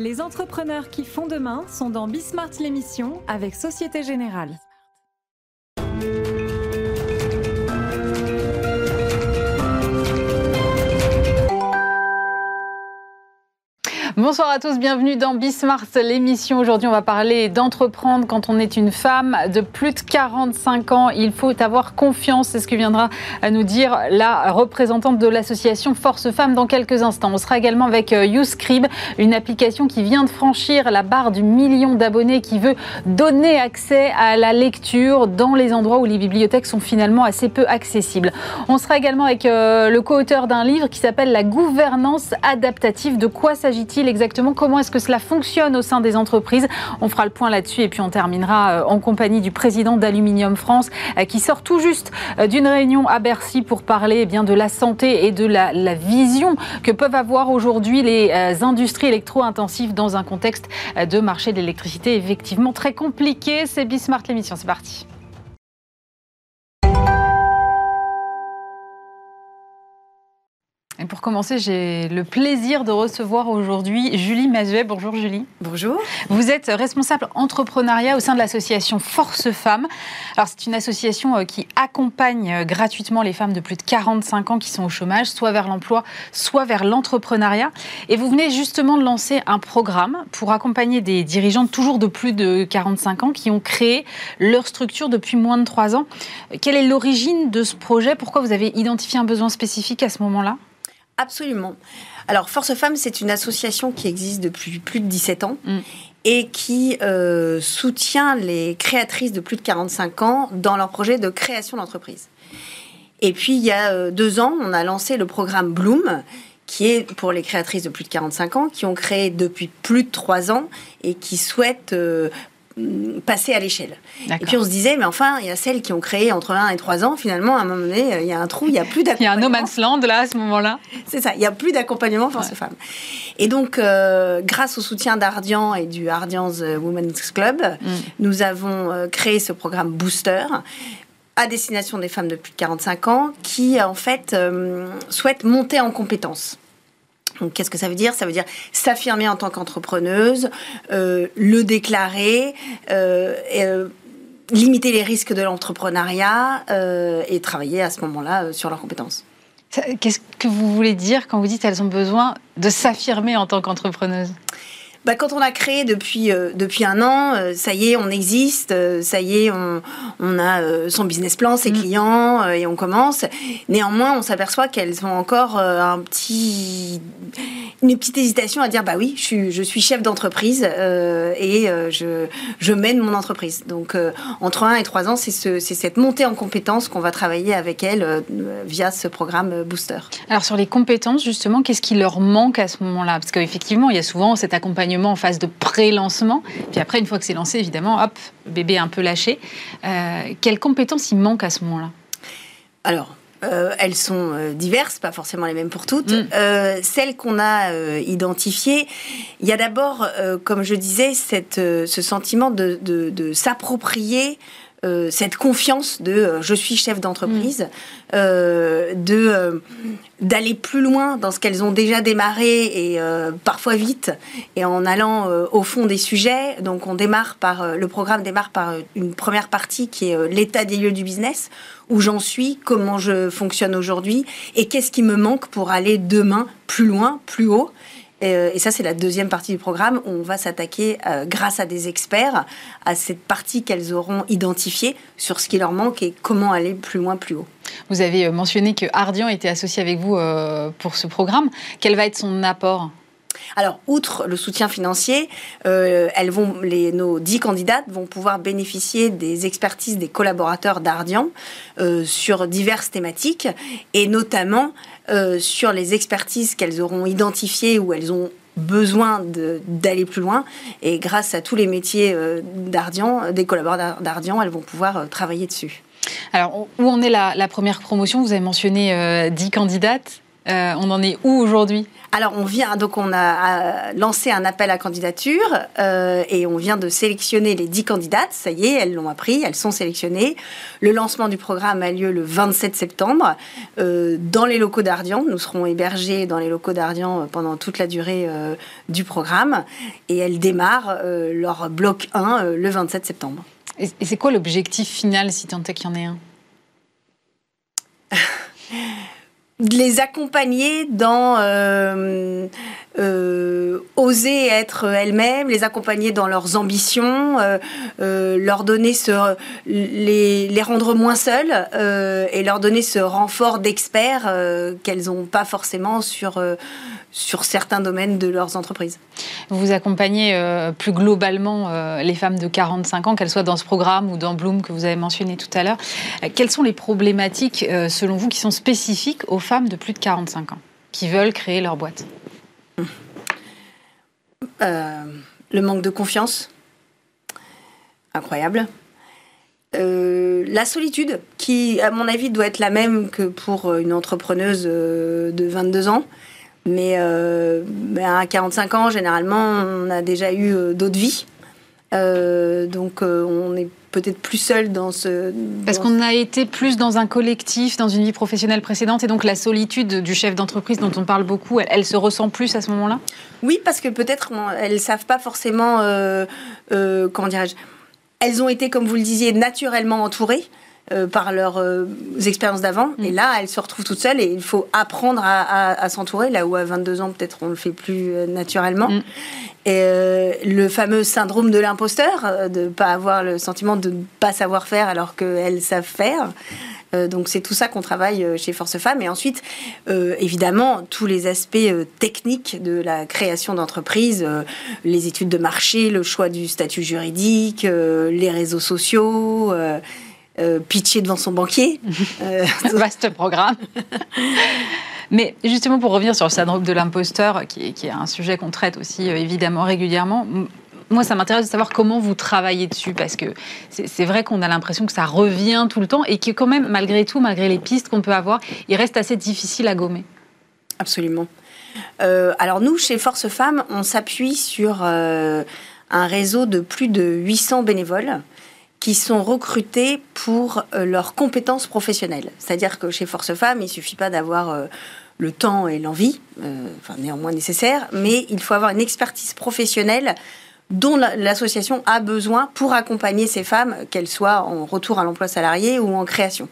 Les entrepreneurs qui font demain sont dans Bismart l'émission avec Société Générale. Bonsoir à tous, bienvenue dans Bismart, l'émission. Aujourd'hui, on va parler d'entreprendre quand on est une femme de plus de 45 ans. Il faut avoir confiance, c'est ce que viendra à nous dire la représentante de l'association Force Femmes dans quelques instants. On sera également avec euh, YouScribe, une application qui vient de franchir la barre du million d'abonnés, qui veut donner accès à la lecture dans les endroits où les bibliothèques sont finalement assez peu accessibles. On sera également avec euh, le co-auteur d'un livre qui s'appelle La gouvernance adaptative. De quoi s'agit-il exactement Comment est-ce que cela fonctionne au sein des entreprises On fera le point là-dessus et puis on terminera euh, en compagnie du président d'Aluminium France euh, qui sort tout juste euh, d'une réunion à Bercy pour parler eh bien de la santé et de la, la vision que peuvent avoir aujourd'hui les industries électro-intensives dans un contexte de marché de l'électricité effectivement très compliqué. C'est Bismart l'émission, c'est parti. Pour commencer, j'ai le plaisir de recevoir aujourd'hui Julie Mazuet. Bonjour Julie. Bonjour. Vous êtes responsable entrepreneuriat au sein de l'association Force Femmes. Alors c'est une association euh, qui accompagne euh, gratuitement les femmes de plus de 45 ans qui sont au chômage, soit vers l'emploi, soit vers l'entrepreneuriat. Et vous venez justement de lancer un programme pour accompagner des dirigeants toujours de plus de 45 ans qui ont créé leur structure depuis moins de 3 ans. Quelle est l'origine de ce projet? Pourquoi vous avez identifié un besoin spécifique à ce moment-là? Absolument. Alors, Force Femmes, c'est une association qui existe depuis plus de 17 ans mm. et qui euh, soutient les créatrices de plus de 45 ans dans leur projet de création d'entreprise. Et puis, il y a euh, deux ans, on a lancé le programme Bloom, qui est pour les créatrices de plus de 45 ans, qui ont créé depuis plus de trois ans et qui souhaitent euh, passer à l'échelle. Et puis on se disait, mais enfin, il y a celles qui ont créé entre 1 et 3 ans, finalement, à un moment donné, il y a un trou, il n'y a plus d'accompagnement. Il y a un no man's land là, à ce moment-là. C'est ça, il n'y a plus d'accompagnement force femmes. Et donc, euh, grâce au soutien d'Ardian et du Ardian's Women's Club, mm. nous avons euh, créé ce programme Booster à destination des femmes de plus de 45 ans qui, en fait, euh, souhaitent monter en compétences. Donc, qu'est-ce que ça veut dire? Ça veut dire s'affirmer en tant qu'entrepreneuse, euh, le déclarer, euh, euh, limiter les risques de l'entrepreneuriat et travailler à ce moment-là sur leurs compétences. Qu'est-ce que vous voulez dire quand vous dites qu'elles ont besoin de s'affirmer en tant qu'entrepreneuse? Bah, quand on a créé depuis, euh, depuis un an, euh, ça y est, on existe, euh, ça y est, on, on a son business plan, ses mm. clients, et on commence. Néanmoins, on s'aperçoit qu'elles ont encore un petit, une petite hésitation à dire bah oui, je suis, je suis chef d'entreprise et je, je mène mon entreprise. Donc, entre un et trois ans, c'est ce, cette montée en compétences qu'on va travailler avec elles via ce programme Booster. Alors, sur les compétences, justement, qu'est-ce qui leur manque à ce moment-là? Parce qu'effectivement, il y a souvent cet accompagnement en phase de pré-lancement. Puis après, une fois que c'est lancé, évidemment, hop, bébé un peu lâché. Euh, quelles compétences il manque à ce moment-là? Alors, euh, elles sont euh, diverses, pas forcément les mêmes pour toutes. Mm. celles qu'on a identifiées, il y a d'abord, comme je disais, cette, ce sentiment de, de s'approprier euh, cette confiance de euh, je suis chef d'entreprise, mm. euh, de d'aller plus loin dans ce qu'elles ont déjà démarré et parfois vite et en allant au fond des sujets. Donc on démarre par le programme démarre par une première partie qui est l'état des lieux du business où j'en suis, comment je fonctionne aujourd'hui et qu'est-ce qui me manque pour aller demain plus loin, plus haut. Euh, et, ça, c'est la deuxième partie du programme où on va s'attaquer, euh, grâce à des experts, à cette partie qu'elles auront identifiée sur ce qui leur manque et comment aller plus loin, plus haut. Vous avez euh, mentionné que Ardian était associé avec vous pour ce programme. Quel va être son apport? Alors, outre le soutien financier, elles vont, nos dix candidates vont pouvoir bénéficier des expertises des collaborateurs d'Ardian sur diverses thématiques et notamment euh, sur les expertises qu'elles auront identifiées ou elles ont besoin d'aller plus loin. Et grâce à tous les métiers euh, d'Ardian, des collaborateurs d'Ardian, elles vont pouvoir euh, travailler dessus. Alors, où en est la, première promotion? Vous avez mentionné 10 candidates. On en est où aujourd'hui? Alors on vient, donc on a, lancé un appel à candidature euh, et on vient de sélectionner les 10 candidates. Ça y est, elles l'ont appris, elles sont sélectionnées. Le lancement du programme a lieu le 27 septembre euh, dans les locaux d'Ardian. Nous serons hébergés dans les locaux d'Ardian pendant toute la durée euh, du programme et elles démarrent leur bloc 1 le 27 septembre. Et c'est quoi l'objectif final si tant est qu'il y en ait un? de les accompagner dans euh, euh, oser être elles-mêmes, les accompagner dans leurs ambitions, euh, leur donner les, rendre moins seules et leur donner ce renfort d'experts qu'elles n'ont pas forcément sur sur certains domaines de leurs entreprises. Vous accompagnez euh, plus globalement euh, les femmes de 45 ans, qu'elles soient dans ce programme ou dans Bloom que vous avez mentionné tout à l'heure. Euh, quelles sont les problématiques, selon vous, qui sont spécifiques aux femmes de plus de 45 ans, qui veulent créer leur boîte? Le manque de confiance. Incroyable. la solitude, qui, à mon avis, doit être la même que pour une entrepreneuse de 22 ans. Mais euh, ben, à 45 ans, généralement, on a déjà eu euh, d'autres vies. Euh, donc on est peut-être plus seul dans ce... Parce qu'on a été plus dans un collectif, dans une vie professionnelle précédente, et donc la solitude du chef d'entreprise dont on parle beaucoup, elle, se ressent plus à ce moment-là? Oui, parce que peut-être elles ne savent pas forcément, comment dirais-je, elles ont été, comme vous le disiez, naturellement entourées. Euh, par leurs euh, expériences d'avant. Mm. Et là, elles se retrouvent toutes seules et il faut apprendre à, s'entourer, là où à 22 ans, peut-être on le fait plus euh, naturellement. Mm. Et le fameux syndrome de l'imposteur, de ne pas avoir le sentiment de ne pas savoir faire alors qu'elles savent faire. donc c'est tout ça qu'on travaille chez Force Femmes. Et ensuite, évidemment, tous les aspects techniques de la création d'entreprise, les études de marché, le choix du statut juridique, les réseaux sociaux. Euh, pitcher devant son banquier. Euh, Vaste programme. Mais justement, pour revenir sur le syndrome de l'imposteur, qui, est un sujet qu'on traite aussi euh, évidemment régulièrement, moi, ça m'intéresse de savoir comment vous travaillez dessus, parce que c'est vrai qu'on a l'impression que ça revient tout le temps et que quand même, malgré tout, malgré les pistes qu'on peut avoir, il reste assez difficile à gommer. Absolument. alors nous, chez Force Femmes, on s'appuie sur un réseau de plus de 800 bénévoles qui sont recrutés pour euh, leurs compétences professionnelles. C'est-à-dire que chez Force Femmes, il suffit pas d'avoir euh, le temps et l'envie, euh, néanmoins nécessaire, mais il faut avoir une expertise professionnelle dont l'association a besoin pour accompagner ces femmes, qu'elles soient en retour à l'emploi salarié ou en création.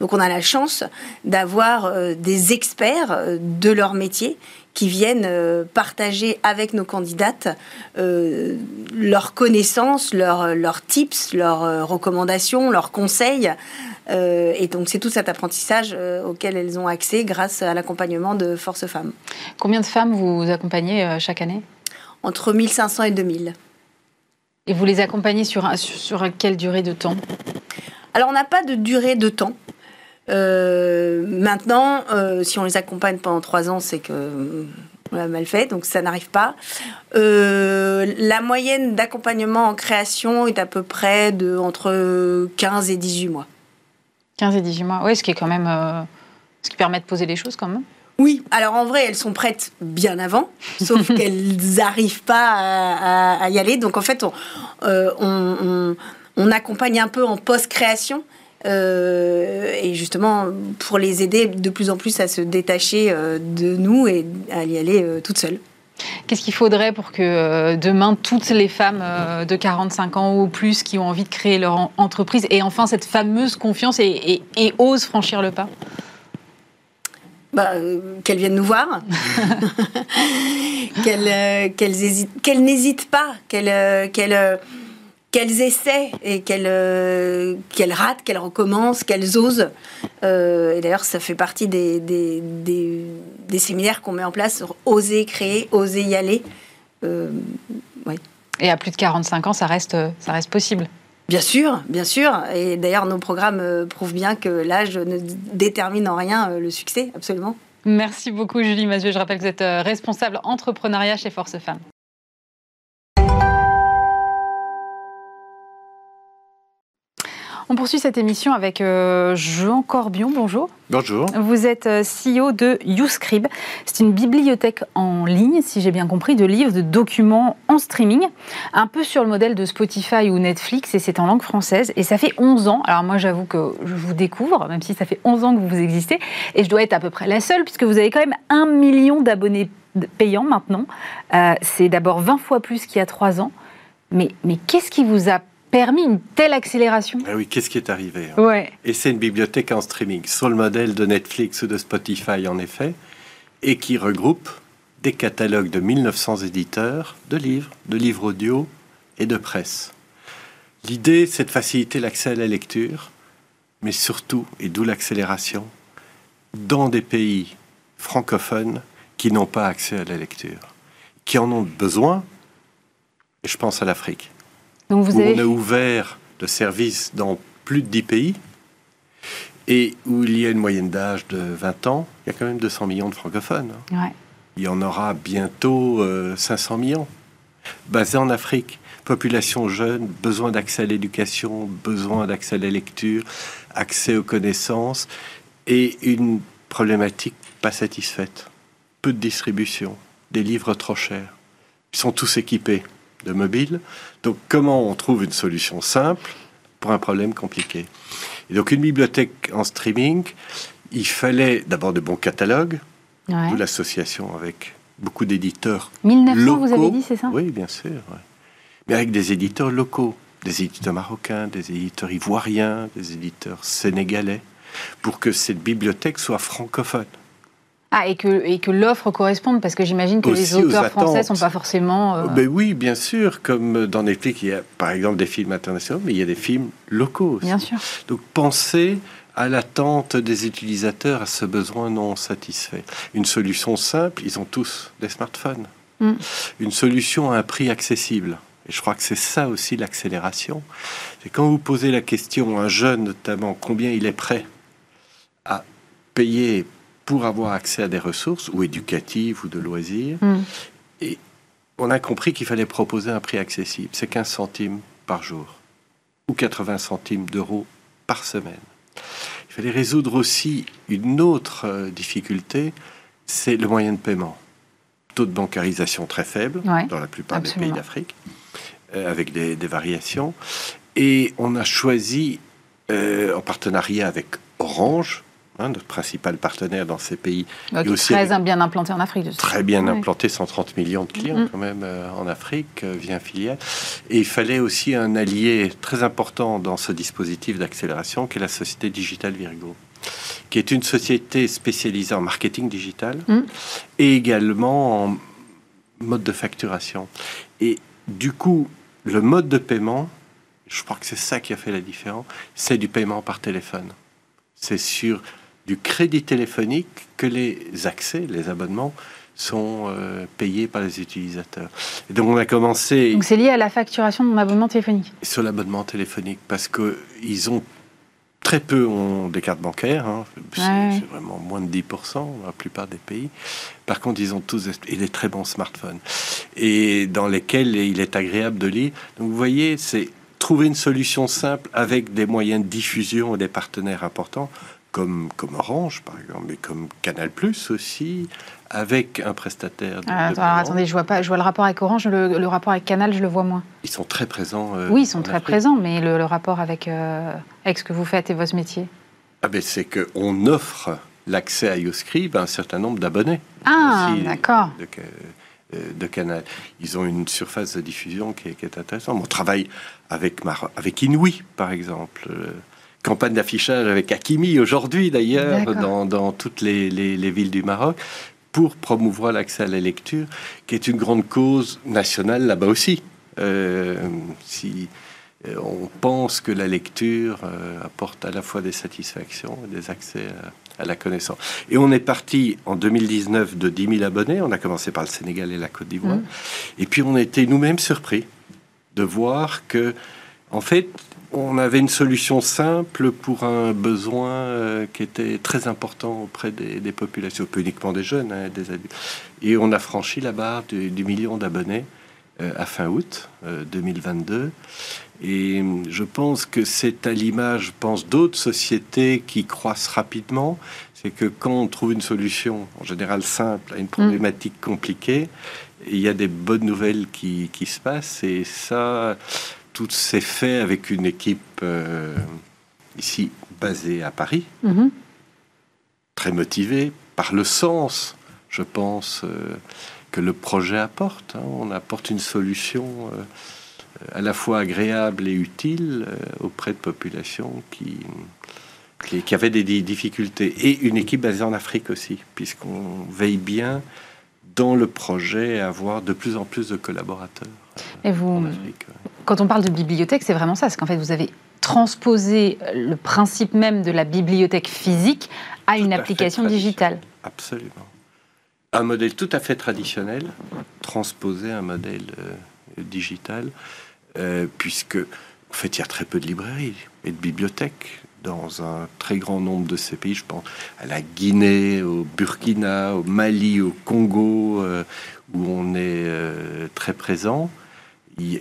Donc on a la chance d'avoir des experts de leur métier qui viennent euh, partager avec nos candidates euh, leurs connaissances, leurs, leurs tips, leurs euh, recommandations, leurs conseils. et donc c'est tout cet apprentissage auquel elles ont accès grâce à l'accompagnement de Force Femmes. Combien de femmes vous accompagnez chaque année? Entre 1500 et 2000. Et vous les accompagnez sur, sur quelle durée de temps? Alors on n'a pas de durée de temps. Euh, maintenant, euh, si on les accompagne pendant trois ans, c'est que on l'a mal fait, donc ça n'arrive pas. Euh, la moyenne d'accompagnement en création est à peu près de entre 15 et 18 mois. 15 et 18 mois, oui, ce qui est quand même, ce qui permet de poser les choses quand même. Oui, alors en vrai, elles sont prêtes bien avant, sauf qu'elles n'arrivent pas à, y aller. Donc en fait, on, on accompagne un peu en post-création. Euh, et justement pour les aider de plus en plus à se détacher euh, de nous et à y aller euh, toutes seules. Qu'est-ce qu'il faudrait pour que demain toutes les femmes de 45 ans ou plus qui ont envie de créer leur entreprise aient enfin cette fameuse confiance et, osent franchir le pas? Bah, qu'elles viennent nous voir, qu'elles qu'elles n'hésitent pas, qu'elles qu'elles essaient et qu'elles euh, qu'elles ratent, qu'elles recommencent, qu'elles osent. Euh, et d'ailleurs, ça fait partie des, des, des, séminaires qu'on met en place sur oser créer, oser y aller. Euh, Et à plus de 45 ans, ça reste, ça reste possible Bien sûr, bien sûr. Et d'ailleurs, nos programmes prouvent bien que l'âge ne détermine en rien le succès, absolument. Merci beaucoup, Julie Mazieu. Je rappelle que vous êtes responsable entrepreneuriat chez Force Femmes. On poursuit cette émission avec euh, Jean Corbion. Bonjour. Bonjour. Vous êtes euh, CEO de YouScribe. C'est une bibliothèque en ligne, si j'ai bien compris, de livres, de documents en streaming, un peu sur le modèle de Spotify ou Netflix, et c'est en langue française. Et ça fait 11 ans. Alors moi, j'avoue que je vous découvre, même si ça fait 11 ans que vous existez, et je dois être à peu près la seule, puisque vous avez quand même un million d'abonnés payants maintenant. Euh, c'est d'abord 20 fois plus qu'il y a 3 ans. Mais, mais qu'est-ce qui vous a permis une telle accélération ah Oui, qu'est-ce qui est arrivé hein? Ouais. Et c'est une bibliothèque en streaming, sur le modèle de Netflix ou de Spotify en effet, et qui regroupe des catalogues de 1900 éditeurs de livres, de livres audio et de presse. L'idée, c'est de faciliter l'accès à la lecture, mais surtout, et d'où l'accélération, dans des pays francophones qui n'ont pas accès à la lecture, qui en ont besoin, et je pense à l'Afrique. Donc vous où avez... on a ouvert le service dans plus de 10 pays et où il y a une moyenne d'âge de 20 ans, il y a quand même 200 millions de francophones. Ouais. Il y en aura bientôt euh, 500 millions. Basé en Afrique, population jeune, besoin d'accès à l'éducation, besoin d'accès à la lecture, accès aux connaissances et une problématique pas satisfaite. Peu de distribution, des livres trop chers. Ils sont tous équipés de mobiles. Donc comment on trouve une solution simple pour un problème compliqué? Et donc une bibliothèque en streaming, il fallait d'abord de bons catalogues, Ouais. d'où l'association avec beaucoup d'éditeurs 1900, locaux. vous avez dit, c'est ça? Oui, bien sûr. ouais. Mais avec des éditeurs locaux, des éditeurs marocains, des éditeurs ivoiriens, des éditeurs sénégalais, pour que cette bibliothèque soit francophone. Ah, et que, et que l'offre corresponde, parce que j'imagine que les auteurs français attentes. sont pas forcément... euh, Ben oui, bien sûr, comme dans Netflix, il y a par exemple des films internationaux, mais il y a des films locaux aussi. Bien sûr. Donc pensez à l'attente des utilisateurs, à ce besoin non satisfait. Une solution simple, ils ont tous des smartphones. Mm. Une solution à un prix accessible. Et je crois que c'est ça aussi l'accélération. C'est quand vous posez la question à un jeune notamment, combien il est prêt à payer pour avoir accès à des ressources, ou éducatives, ou de loisirs, Mm. on a compris qu'il fallait proposer un prix accessible. C'est 15 centimes par jour ou 80 centimes d'euros par semaine. Il fallait résoudre aussi une autre euh, difficulté, c'est le moyen de paiement. Taux de bancarisation très faible Ouais, dans la plupart des pays d'Afrique, euh, avec des, des variations. Et on a choisi, euh, en partenariat avec Orange, hein, notre principal partenaire dans ces pays, Donc, et aussi très avec- bien implanté en Afrique. très bien implanté, 130 millions de clients Mhm. quand même euh, en Afrique euh, via un filiale. Et il fallait aussi un allié très important dans ce dispositif d'accélération qui est la société Digital Virgo, qui est une société spécialisée en marketing digital Mhm. et également en mode de facturation. Et du coup, le mode de paiement, je crois que c'est ça qui a fait la différence, c'est du paiement par téléphone. C'est sur du crédit téléphonique que les accès, les abonnements sont euh, payés par les utilisateurs. Et donc on a commencé Donc c'est lié à la facturation de mon abonnement téléphonique. sur l'abonnement téléphonique parce que ils ont très peu ont des cartes bancaires, hein. c'est Ouais. vraiment moins de 10% dans la plupart des pays. Par contre, ils ont tous et des très bons smartphones et dans lesquels il est agréable de lire. Donc vous voyez, c'est trouver une solution simple avec des moyens de diffusion et des partenaires importants comme, comme Orange par exemple, mais comme Canal Plus aussi, avec un prestataire. de- Ah, attends, attendez, je vois pas. Je vois le rapport avec Orange, le, le rapport avec Canal, je le vois moins. Ils sont très présents. euh, oui, ils sont très Afrique. présents, mais le, le rapport avec, euh, avec ce que vous faites et votre métier. Ah ben c'est qu'on offre l'accès à YouScribe à un certain nombre d'abonnés. Ah, d'accord. De, euh, de Canal. Ils ont une surface de diffusion qui est, qui est intéressante. On travaille avec, Mar- avec Inouï, par exemple. Campagne d'affichage avec Hakimi aujourd'hui, d'ailleurs, dans, dans toutes les, les- les villes du Maroc, pour promouvoir l'accès à la lecture, qui est une grande cause nationale là-bas aussi. Euh, si euh, on pense que la lecture euh, apporte à la fois des satisfactions et des accès à, à la connaissance. Et on est parti en 2019 de 10 000 abonnés. On a commencé par le Sénégal et la Côte d'Ivoire. Mhm. Et puis on était nous-mêmes surpris de voir que, en fait, on avait une solution simple pour un besoin euh, qui était très important auprès des, des populations, pas uniquement des jeunes, hein, des adultes. Et on a franchi la barre du, du million d'abonnés à fin août 2022. Et je pense que c'est à l'image, je pense, d'autres sociétés qui croissent rapidement. C'est que quand on trouve une solution, en général simple, à une problématique compliquée, il y a des bonnes nouvelles qui, qui se passent. Et ça, tout s'est fait avec une équipe euh, ici basée à Paris, mhm. très motivée par le sens, je pense, euh, que le projet apporte. Hein. On apporte une solution. Euh, à la fois agréable et utile auprès de populations qui, qui, avaient des difficultés. Et une équipe basée en Afrique aussi, puisqu'on veille bien dans le projet à avoir de plus en plus de collaborateurs. Et vous, quand on parle de bibliothèque, c'est vraiment ça, c'est qu'en fait, vous avez transposé le principe même de la bibliothèque physique à une application digitale. Absolument. Un modèle tout à fait traditionnel, transposé à un modèle euh, digital, euh, puisque en fait il y a très peu de librairies et de bibliothèques dans un très grand nombre de ces pays. Je pense à la Guinée, au Burkina, au Mali, au Congo, euh, où on est euh, très présent. Il,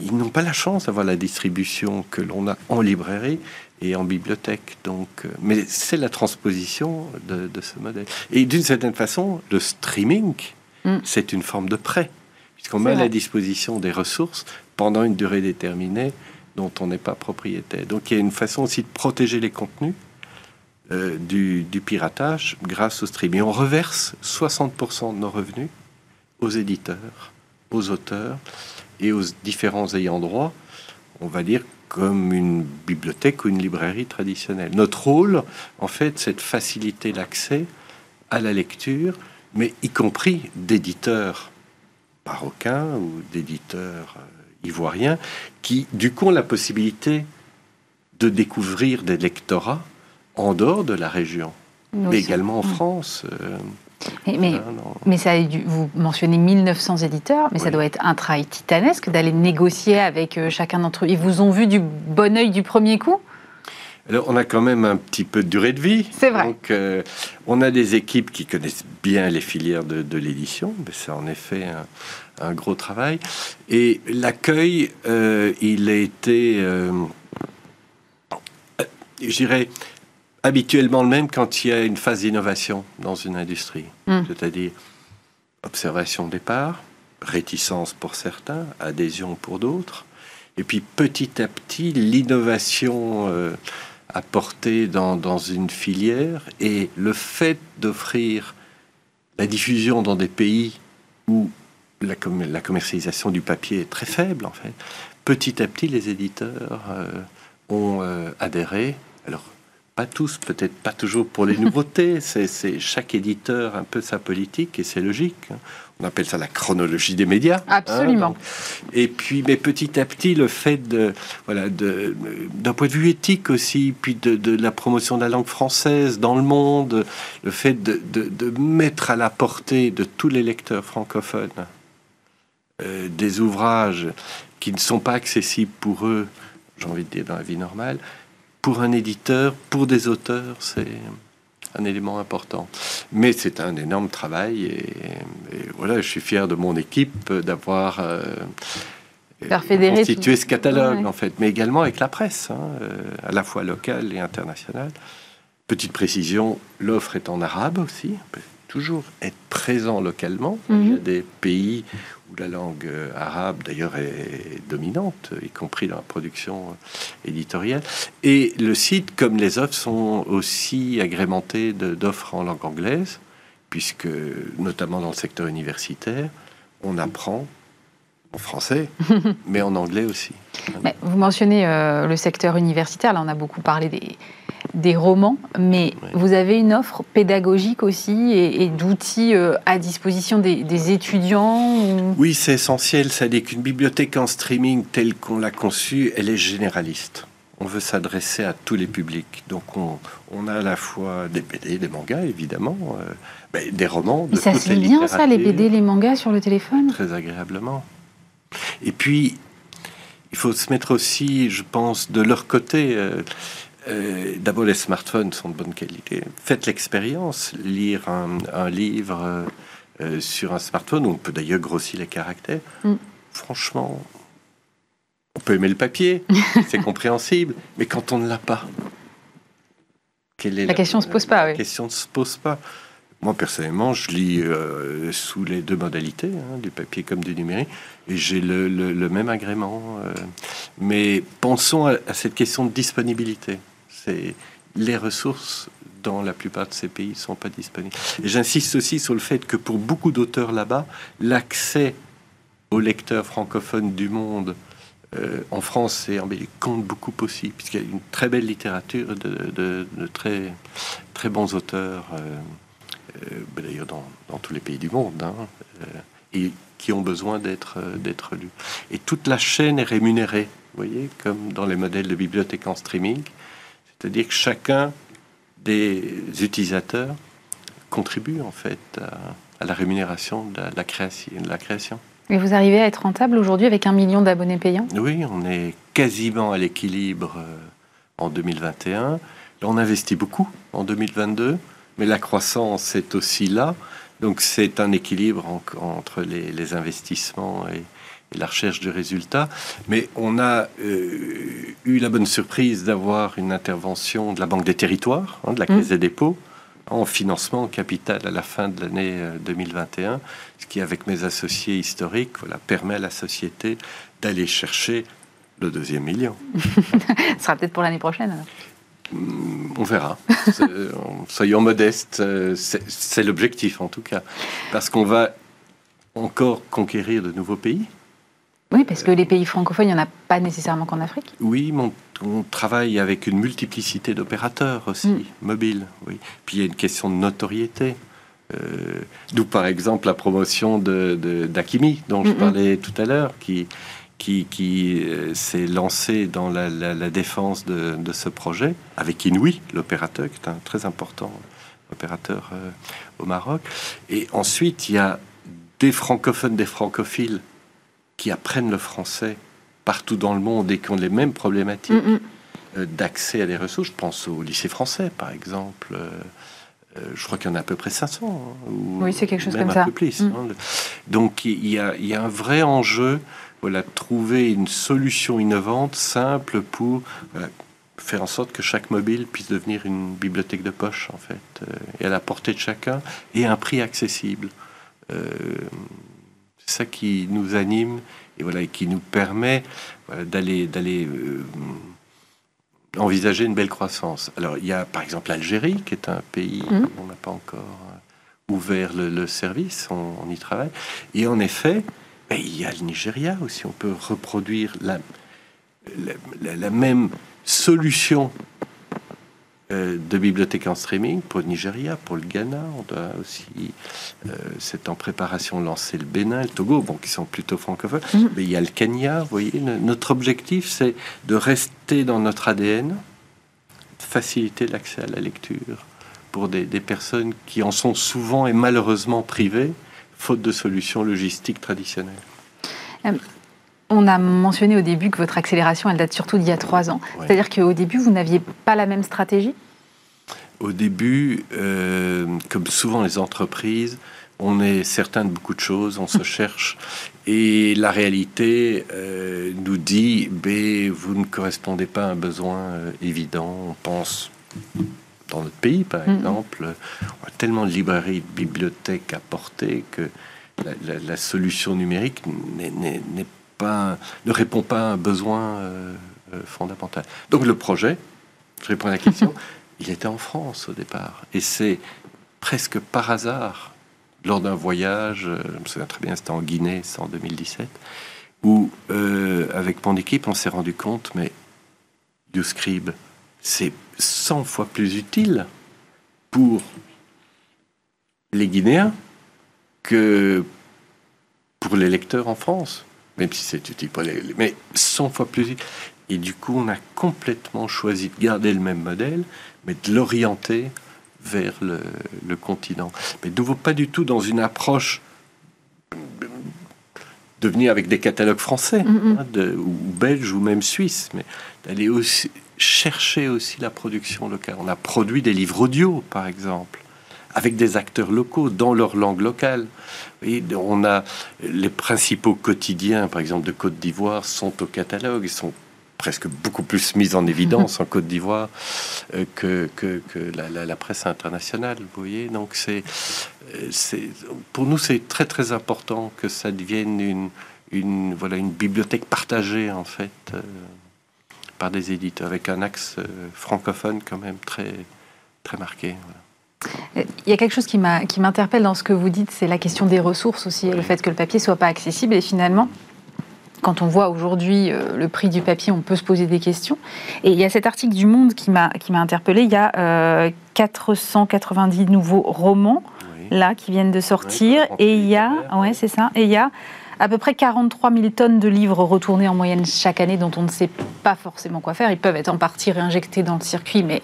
ils n'ont pas la chance d'avoir la distribution que l'on a en librairie et en bibliothèque. Donc, mais c'est la transposition de, ce modèle. Et d'une certaine façon, le streaming, mm. c'est une forme de prêt puisqu'on met à la disposition des ressources pendant une durée déterminée dont on n'est pas propriétaire. Donc il y a une façon aussi de protéger les contenus euh, du, piratage grâce au streaming. On reverse 60% de nos revenus aux éditeurs, aux auteurs et aux différents ayants droit, on va dire comme une bibliothèque ou une librairie traditionnelle. Notre rôle, en fait, c'est de faciliter l'accès à la lecture, mais y compris d'éditeurs marocains ou d'éditeurs euh, ivoiriens qui, du coup, ont la possibilité de découvrir des lectorats en dehors de la région, mais également en mm. France. Euh, mais, mais, ça, vous mentionnez 1900 éditeurs, mais ça doit être un travail titanesque d'aller négocier avec euh, chacun d'entre eux. Ils vous ont vu du bon oeil du premier coup? Alors, on a quand même un petit peu de durée de vie. C'est vrai. Donc, on a des équipes qui connaissent bien les filières de, l'édition. Mais c'est en effet un, un gros travail. Et l'accueil, euh, il a été, euh, je dirais, habituellement le même quand il y a une phase d'innovation dans une industrie. Hmm. C'est-à-dire observation de départ, réticence pour certains, adhésion pour d'autres. Et puis petit à petit, l'innovation euh, apportée dans, dans, une filière et le fait d'offrir la diffusion dans des pays où la, la, commercialisation du papier est très faible en fait. Petit à petit, les éditeurs euh, ont euh, adhéré. Alors, pas tous, peut-être pas toujours pour les nouveautés. C'est chaque éditeur un peu sa politique et c'est logique. Hein. On appelle ça la chronologie des médias. Hein, Absolument. et puis, mais petit à petit, le fait de, voilà, d'un point de vue éthique aussi, puis de, de, la promotion de la langue française dans le monde, le fait de, de mettre à la portée de tous les lecteurs francophones euh, des ouvrages qui ne sont pas accessibles pour eux, j'ai envie de dire dans la vie normale, pour un éditeur, pour des auteurs, c'est un élément important. Mais c'est un énorme travail et, voilà, je suis fier de mon équipe d'avoir euh, constitué ce catalogue en fait, mais également avec la presse, hein, euh, à la fois locale et internationale. Petite précision, l'offre est en arabe aussi. On peut toujours être présent localement. Il y a mhm. des pays où la langue euh, arabe d'ailleurs est dominante, y compris dans la production euh, éditoriale. Et le site, comme les offres, sont aussi agrémentés d'offres en langue anglaise, puisque notamment dans le secteur universitaire, on apprend en français, mais en anglais aussi. vous mentionnez euh, le secteur universitaire, là on a beaucoup parlé des, des romans, mais vous avez une offre pédagogique aussi et, d'outils euh, à disposition des, étudiants Oui, c'est essentiel. Dit qu'une bibliothèque en streaming telle qu'on l'a conçue, elle est généraliste. On veut s'adresser à tous les publics. Donc on, a à la fois des BD, des mangas, évidemment, euh, des romans. De ça c'est bien ça, les BD, les mangas sur le téléphone? Très agréablement. Et puis, il faut se mettre aussi, je pense, de leur côté. Euh, euh, d'abord, les smartphones sont de bonne qualité. Faites l'expérience, lire un, livre euh, sur un smartphone. On peut d'ailleurs grossir les caractères. Mm. Franchement, on peut aimer le papier, c'est compréhensible, mais quand on ne l'a pas, quelle est la, question ne se pose pas. La oui. question ne se pose pas. Moi, personnellement, je lis euh, sous les deux modalités, hein, du papier comme du numérique, et j'ai le, même agrément. Euh. mais pensons à, cette question de disponibilité. C'est les ressources dans la plupart de ces pays ne sont pas disponibles. J'insiste aussi sur le fait que pour beaucoup d'auteurs là-bas, l'accès aux lecteurs francophones du monde euh, en France et en Belgique compte beaucoup aussi, puisqu'il y a une très belle littérature de, très, très bons auteurs. Euh, ben d'ailleurs dans, tous les pays du monde, hein, euh, et qui ont besoin d'être euh, d'être lus. Et toute la chaîne est rémunérée, vous voyez, comme dans les modèles de bibliothèque en streaming, c'est-à-dire que chacun des utilisateurs contribue en fait à, la rémunération de la, création, de la création. Et vous arrivez à être rentable aujourd'hui avec un million d'abonnés payants? Oui, on est quasiment à l'équilibre en 2021. Là, on investit beaucoup en 2022 mais la croissance est aussi là. Donc c'est un équilibre entre les, investissements et, la recherche de résultats. Mais on a euh, eu la bonne surprise d'avoir une intervention de la Banque des Territoires, hein, de la Caisse mmh. des dépôts, en financement capital à la fin de l'année 2021, euh, ce qui, avec mes associés historiques, voilà, permet à la société d'aller chercher le deuxième million. Ce sera peut-être pour l'année prochaine. Alors. On verra. Soyons modestes. C'est l'objectif en tout cas. Parce qu'on va encore conquérir de nouveaux pays. Oui, parce que les pays francophones, il n'y en a pas nécessairement qu'en Afrique. Oui, mais on, travaille avec une multiplicité d'opérateurs aussi, mm. mobiles. Oui. Puis il y a une question de notoriété. Euh, D'où par exemple la promotion d'Akimi, de, dont je parlais tout à l'heure, qui, qui, euh, s'est lancé dans la, défense de, ce projet avec Inouï, l'opérateur, qui est un très important opérateur euh, au Maroc. Et ensuite, il y a des francophones, des francophiles qui apprennent le français partout dans le monde et qui ont les mêmes problématiques mm, mm. Euh, d'accès à des ressources. Je pense au lycée français, par exemple. je crois qu'il y en a à peu près 500. Hein, oui, c'est quelque chose comme ça. Plus, mm. hein. Donc il y, a, il y, a, un vrai enjeu voilà, trouver une solution innovante, simple pour faire en sorte que chaque mobile puisse devenir une bibliothèque de poche, en fait, euh, et à la portée de chacun, et à un prix accessible. Euh, c'est ça qui nous anime et voilà, et qui nous permet d'aller d'aller euh, envisager une belle croissance. Alors, il y a par exemple l'Algérie, qui est un pays mmh. où on n'a pas encore ouvert le, service, on, y travaille. Et en effet, il y a le Nigeria aussi. On peut reproduire la, la, même solution euh, de bibliothèque en streaming pour le Nigeria, pour le Ghana. On doit aussi, euh, c'est en préparation, lancer le Bénin, le Togo, bon, qui sont plutôt francophones. Mm-hmm. Mais il y a le Kenya. Vous voyez, notre objectif, c'est de rester dans notre ADN, faciliter l'accès à la lecture pour des, des personnes qui en sont souvent et malheureusement privées faute de solutions logistiques traditionnelles. Euh, on a mentionné au début que votre accélération, elle date surtout d'il y a trois ans. C'est-à-dire qu'au début, vous n'aviez pas la même stratégie? Au début, euh, comme souvent les entreprises, on est certain de beaucoup de choses, on se cherche, et la réalité euh, nous dit, B, vous ne correspondez pas à un besoin évident, on pense dans notre pays, par mm. exemple, on a tellement de librairies, de bibliothèques à porter que la, solution numérique n'est pas, ne répond pas à un besoin euh, euh, fondamental. Donc le projet, je réponds à la question, il était en France au départ. Et c'est presque par hasard, lors d'un voyage, euh, je me souviens très bien, c'était en Guinée, c'est en 2017, où avec mon équipe, on s'est rendu compte, mais YouScribe, c'est 100 fois plus utile pour les Guinéens que pour les lecteurs en France, même si c'est utile pour les, mais 100 fois plus utile. Et du coup, on a complètement choisi de garder le même modèle, mais de l'orienter vers le, continent. Mais de nouveau, pas du tout dans une approche de venir avec des catalogues français, hein, ou belges, ou même suisses, mais d'aller aussi chercher aussi la production locale. On a produit des livres audio, par exemple, avec des acteurs locaux dans leur langue locale. Et on a les principaux quotidiens, par exemple de Côte d'Ivoire, sont au catalogue. Ils sont presque beaucoup plus mis en évidence en Côte d'Ivoire euh, que, que, la, presse internationale. Vous voyez, donc c'est, euh, c'est pour nous c'est très très important que ça devienne une, une voilà une bibliothèque partagée en fait euh, par des éditeurs avec un axe francophone quand même très très marqué. Il y a quelque chose qui m'interpelle dans ce que vous dites, c'est la question des ressources aussi, le fait que le papier soit pas accessible. Et finalement quand on voit aujourd'hui euh, le prix du papier, on peut se poser des questions. Et il y a cet article du Monde qui m'a interpellé. Il y a 490 euh, nouveaux romans là qui viennent de sortir, et il y a, ouais, c'est ça, et il y a à peu près 43 000 tonnes de livres retournés en moyenne chaque année dont on ne sait pas forcément quoi faire. Ils peuvent être en partie réinjectés dans le circuit, mais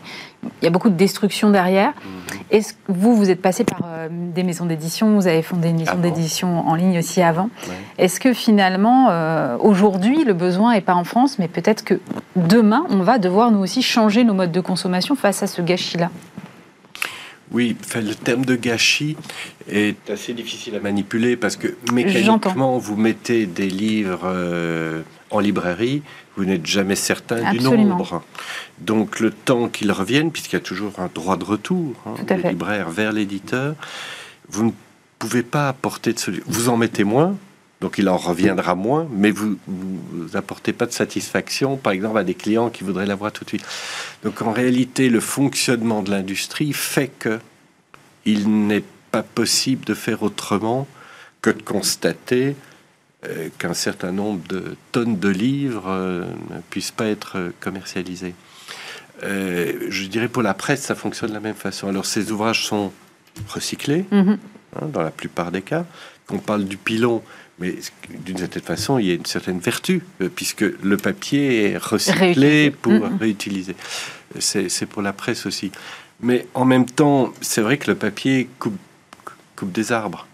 il y a beaucoup de destruction derrière. Mhm. Est-ce que vous, vous êtes passé par euh, des maisons d'édition, vous avez fondé une maison d'édition en ligne aussi avant. Est-ce que finalement, euh, aujourd'hui, le besoin n'est pas en France, mais peut-être que demain, on va devoir nous aussi changer nos modes de consommation face à ce gâchis-là? Oui, le terme de gâchis est assez difficile à manipuler parce que mécaniquement, vous mettez des livres euh, en librairie, vous n'êtes jamais certain du nombre. Donc le temps qu'ils reviennent, puisqu'il y a toujours un droit de retour hein, des libraires vers l'éditeur, vous ne pouvez pas apporter de solution. Vous en mettez moins, donc il en reviendra moins, mais vous n'apportez pas de satisfaction, par exemple, à des clients qui voudraient l'avoir tout de suite. Donc en réalité, le fonctionnement de l'industrie fait que il n'est pas possible de faire autrement que de constater euh, qu'un certain nombre de tonnes de livres euh, ne puissent pas être commercialisés. Euh, je dirais pour la presse, ça fonctionne de la même façon. Alors ces ouvrages sont recyclés, mhm. hein, dans la plupart des cas. On parle du pilon, mais d'une certaine façon, il y a une certaine vertu, puisque le papier est recyclé pour mhm. réutiliser. C'est pour la presse aussi. Mais en même temps, c'est vrai que le papier coupe, coupe des arbres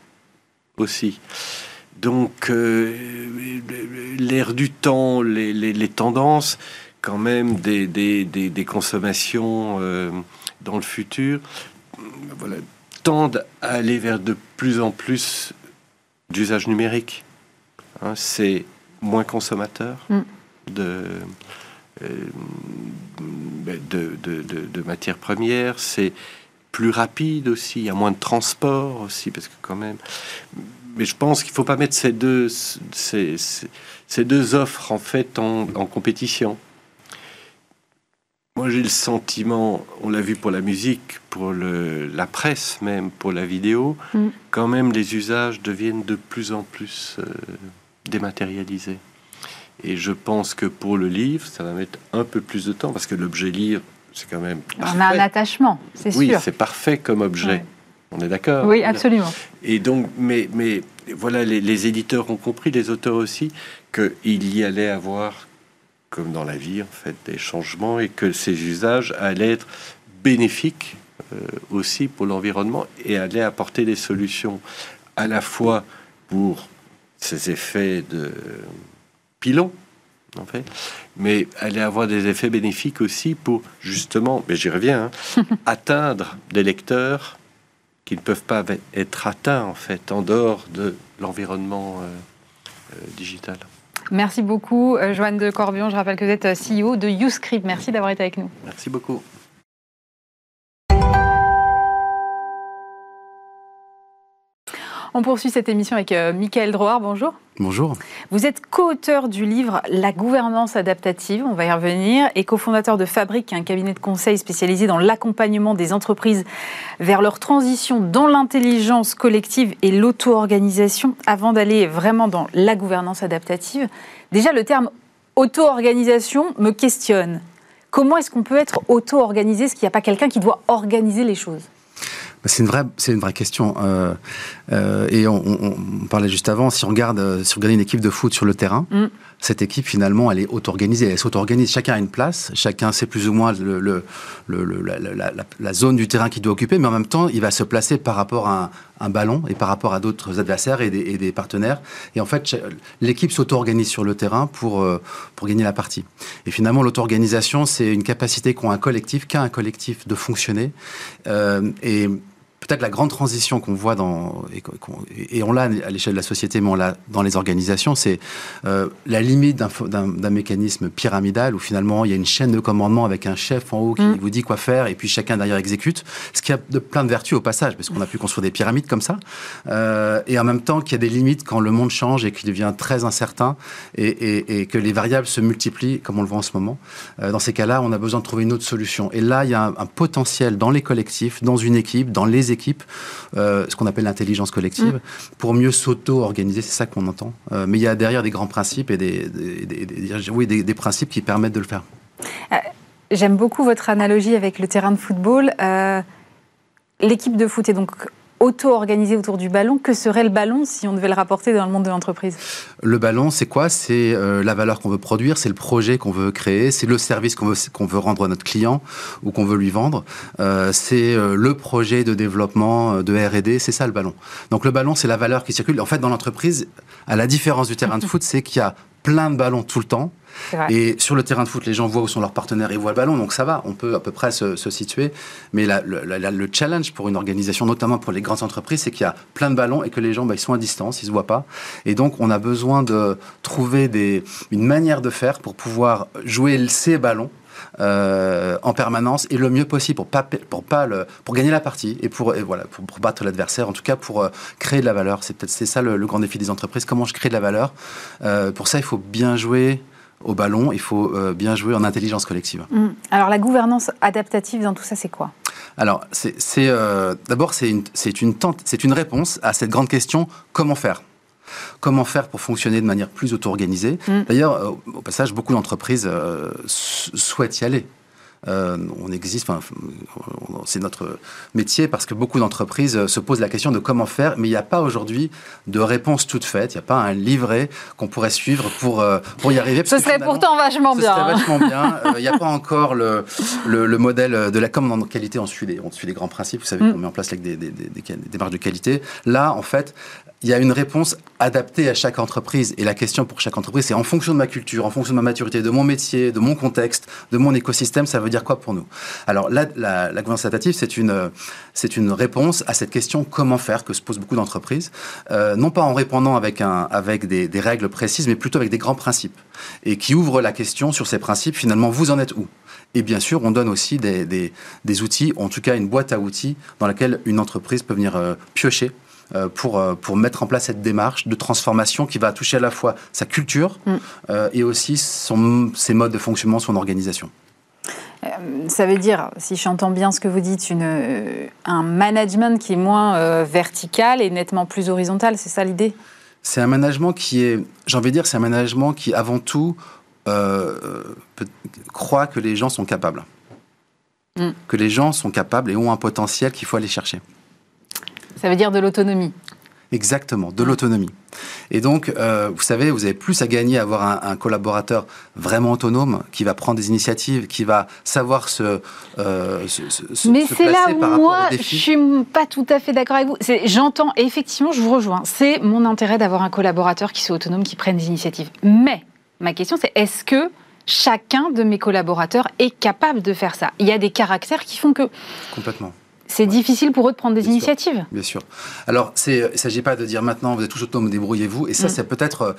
aussi. Donc, euh, l'air du temps, les, les, tendances, quand même, des, des, des, consommations euh, dans le futur, voilà, tendent à aller vers de plus en plus d'usage numérique. Hein, c'est moins consommateur mm. de, euh, de, de, de, matières premières, c'est plus rapide aussi, il y a moins de transport aussi, parce que quand même... Mais je pense qu'il ne faut pas mettre ces deux, ces, ces deux offres en fait en, en compétition. Moi, j'ai le sentiment, on l'a vu pour la musique, pour le, la presse même, pour la vidéo, mm. quand même les usages deviennent de plus en plus euh, dématérialisés. Et je pense que pour le livre, ça va mettre un peu plus de temps parce que l'objet livre, c'est quand même. On a un attachement, c'est sûr. Oui, c'est parfait comme objet. On est d'accord Oui, absolument. Et donc, mais, mais voilà, les, éditeurs ont compris, les auteurs aussi, qu'il y allait avoir, comme dans la vie, en fait, des changements et que ces usages allaient être bénéfiques euh, aussi pour l'environnement et allaient apporter des solutions à la fois pour ces effets de pilon, en fait, mais allait avoir des effets bénéfiques aussi pour justement, mais j'y reviens, hein, atteindre des lecteurs qui ne peuvent pas être atteints en fait en dehors de l'environnement euh, euh, digital. Merci beaucoup, euh, Joanne de Corbion. Je rappelle que vous êtes CEO de YouScript. Merci d'avoir été avec nous. Merci beaucoup. On poursuit cette émission avec euh, Michael Droard. Bonjour. Bonjour. Vous êtes co-auteur du livre La gouvernance adaptative, on va y revenir, et cofondateur de Fabrique, un cabinet de conseil spécialisé dans l'accompagnement des entreprises vers leur transition dans l'intelligence collective et l'auto-organisation. Avant d'aller vraiment dans la gouvernance adaptative, déjà le terme auto-organisation me questionne. Comment est-ce qu'on peut être auto-organisé, ce qu'il n'y a pas quelqu'un qui doit organiser les choses? C'est une vraie, c'est une vraie question. Euh, euh, et on, on, parlait juste avant, si on regarde, euh, si on regarde une équipe de foot sur le terrain, mm. cette équipe finalement, elle est auto-organisée. Elle s'auto-organise. Chacun a une place. Chacun sait plus ou moins le, le, le, la, la, zone du terrain qu'il doit occuper, mais en même temps, il va se placer par rapport à un, un ballon et par rapport à d'autres adversaires et des, et des, partenaires. Et en fait, l'équipe s'auto-organise sur le terrain pour, pour gagner la partie. Et finalement, l'auto-organisation, c'est une capacité qu'ont un collectif, qu'a un collectif de fonctionner. Euh, et peut-être la grande transition qu'on voit dans et, on l'a à l'échelle de la société, mais on l'a dans les organisations, c'est euh, la limite d'un mécanisme pyramidal où finalement il y a une chaîne de commandement avec un chef en haut qui mm. vous dit quoi faire et puis chacun derrière exécute. Ce qui a de plein de vertus au passage, parce qu'on a pu construire des pyramides comme ça, euh, et en même temps qu'il y a des limites quand le monde change et qu'il devient très incertain et, et, que les variables se multiplient, comme on le voit en ce moment. Euh, dans ces cas-là, on a besoin de trouver une autre solution. Et là, il y a un, un potentiel dans les collectifs, dans une équipe, dans les équipes, euh, ce qu'on appelle l'intelligence collective, mm. pour mieux s'auto-organiser, c'est ça qu'on entend. Euh, mais il y a derrière des grands principes et des, oui, des, principes qui permettent de le faire. Euh, j'aime beaucoup votre analogie avec le terrain de football. L'équipe de foot est donc auto-organisé autour du ballon. Que serait le ballon si on devait le rapporter dans le monde de l'entreprise? Le ballon, c'est quoi? C'est euh, la valeur qu'on veut produire, c'est le projet qu'on veut créer, c'est le service qu'on veut, qu'on veut rendre à notre client ou qu'on veut lui vendre. Euh, c'est euh, le projet de développement de R&D, c'est ça le ballon. Donc le ballon, c'est la valeur qui circule. En fait, dans l'entreprise, à la différence du terrain de foot, c'est qu'il y a plein de ballons tout le temps et sur le terrain de foot, les gens voient où sont leurs partenaires et voient le ballon, donc ça va, on peut à peu près se, situer. Mais le, challenge pour une organisation, notamment pour les grandes entreprises, c'est qu'il y a plein de ballons et que les gens, bah, ils sont à distance, ils se voient pas. Et donc, on a besoin de trouver une manière de faire pour pouvoir jouer ces ballons euh, en permanence et le mieux possible pour gagner la partie et pour battre l'adversaire. En tout cas pour euh, créer de la valeur. C'est peut-être ça le, grand défi des entreprises. Comment je crée de la valeur? Euh, pour ça il faut bien jouer au ballon, il faut euh, bien jouer en intelligence collective. Mmh. Alors la gouvernance adaptative dans tout ça, c'est quoi? Alors c'est euh, d'abord c'est une c'est une réponse à cette grande question comment faire? Comment faire pour fonctionner de manière plus auto-organisée? Mmh. D'ailleurs, euh, au passage, beaucoup d'entreprises souhaitent y aller. Euh, on existe, c'est notre métier parce que beaucoup d'entreprises euh, se posent la question de comment faire, mais il n'y a pas aujourd'hui de réponse toute faite. Il n'y a pas un livret qu'on pourrait suivre pour, euh, pour y arriver. Ce serait pourtant vachement bien. Ce serait vachement bien. Il n'y a pas encore le, le, modèle de la com en qualité. On suit les, on suit les grands principes. Vous savez mm. qu'on met en place des, des, des, des, marges de qualité. Là, en fait, il y a une réponse adaptée à chaque entreprise. Et la question pour chaque entreprise, c'est en fonction de ma culture, en fonction de ma maturité, de mon métier, de mon contexte, de mon écosystème, ça veut dire quoi pour nous? Alors là, la, la gouvernance adaptative, c'est une, réponse à cette question comment faire que se posent beaucoup d'entreprises, euh, non pas en répondant avec, des, règles précises, mais plutôt avec des grands principes, et qui ouvrent la question sur ces principes, finalement, vous en êtes où? Et bien sûr, on donne aussi des, outils, en tout cas une boîte à outils dans laquelle une entreprise peut venir euh, piocher pour, euh, pour mettre en place cette démarche de transformation qui va toucher à la fois sa culture mm. euh, et aussi son, ses modes de fonctionnement, son organisation. Ça veut dire, si j'entends bien ce que vous dites, une, un management qui est moins vertical et nettement plus horizontal, c'est ça l'idée? C'est un management qui est, j'ai envie de dire, c'est un management qui avant tout croit que les gens sont capables. Mm. Que les gens sont capables et ont un potentiel qu'il faut aller chercher. Ça veut dire de l'autonomie. Exactement, de l'autonomie. Et donc, euh, vous savez, vous avez plus à gagner à avoir un, collaborateur vraiment autonome, qui va prendre des initiatives, qui va savoir se, euh, se, Mais c'est là où moi, je suis pas tout à fait d'accord avec vous. J'entends, et effectivement, je vous rejoins. C'est mon intérêt d'avoir un collaborateur qui soit autonome, qui prenne des initiatives. Mais ma question, c'est est-ce que chacun de mes collaborateurs est capable de faire ça? Il y a des caractères qui font que... Complètement c'est difficile pour eux de prendre des initiatives. bien sûr. Alors, il ne s'agit pas de dire maintenant, vous êtes tous autonomes, débrouillez-vous. Et ça, mm. c'est peut-être. Euh,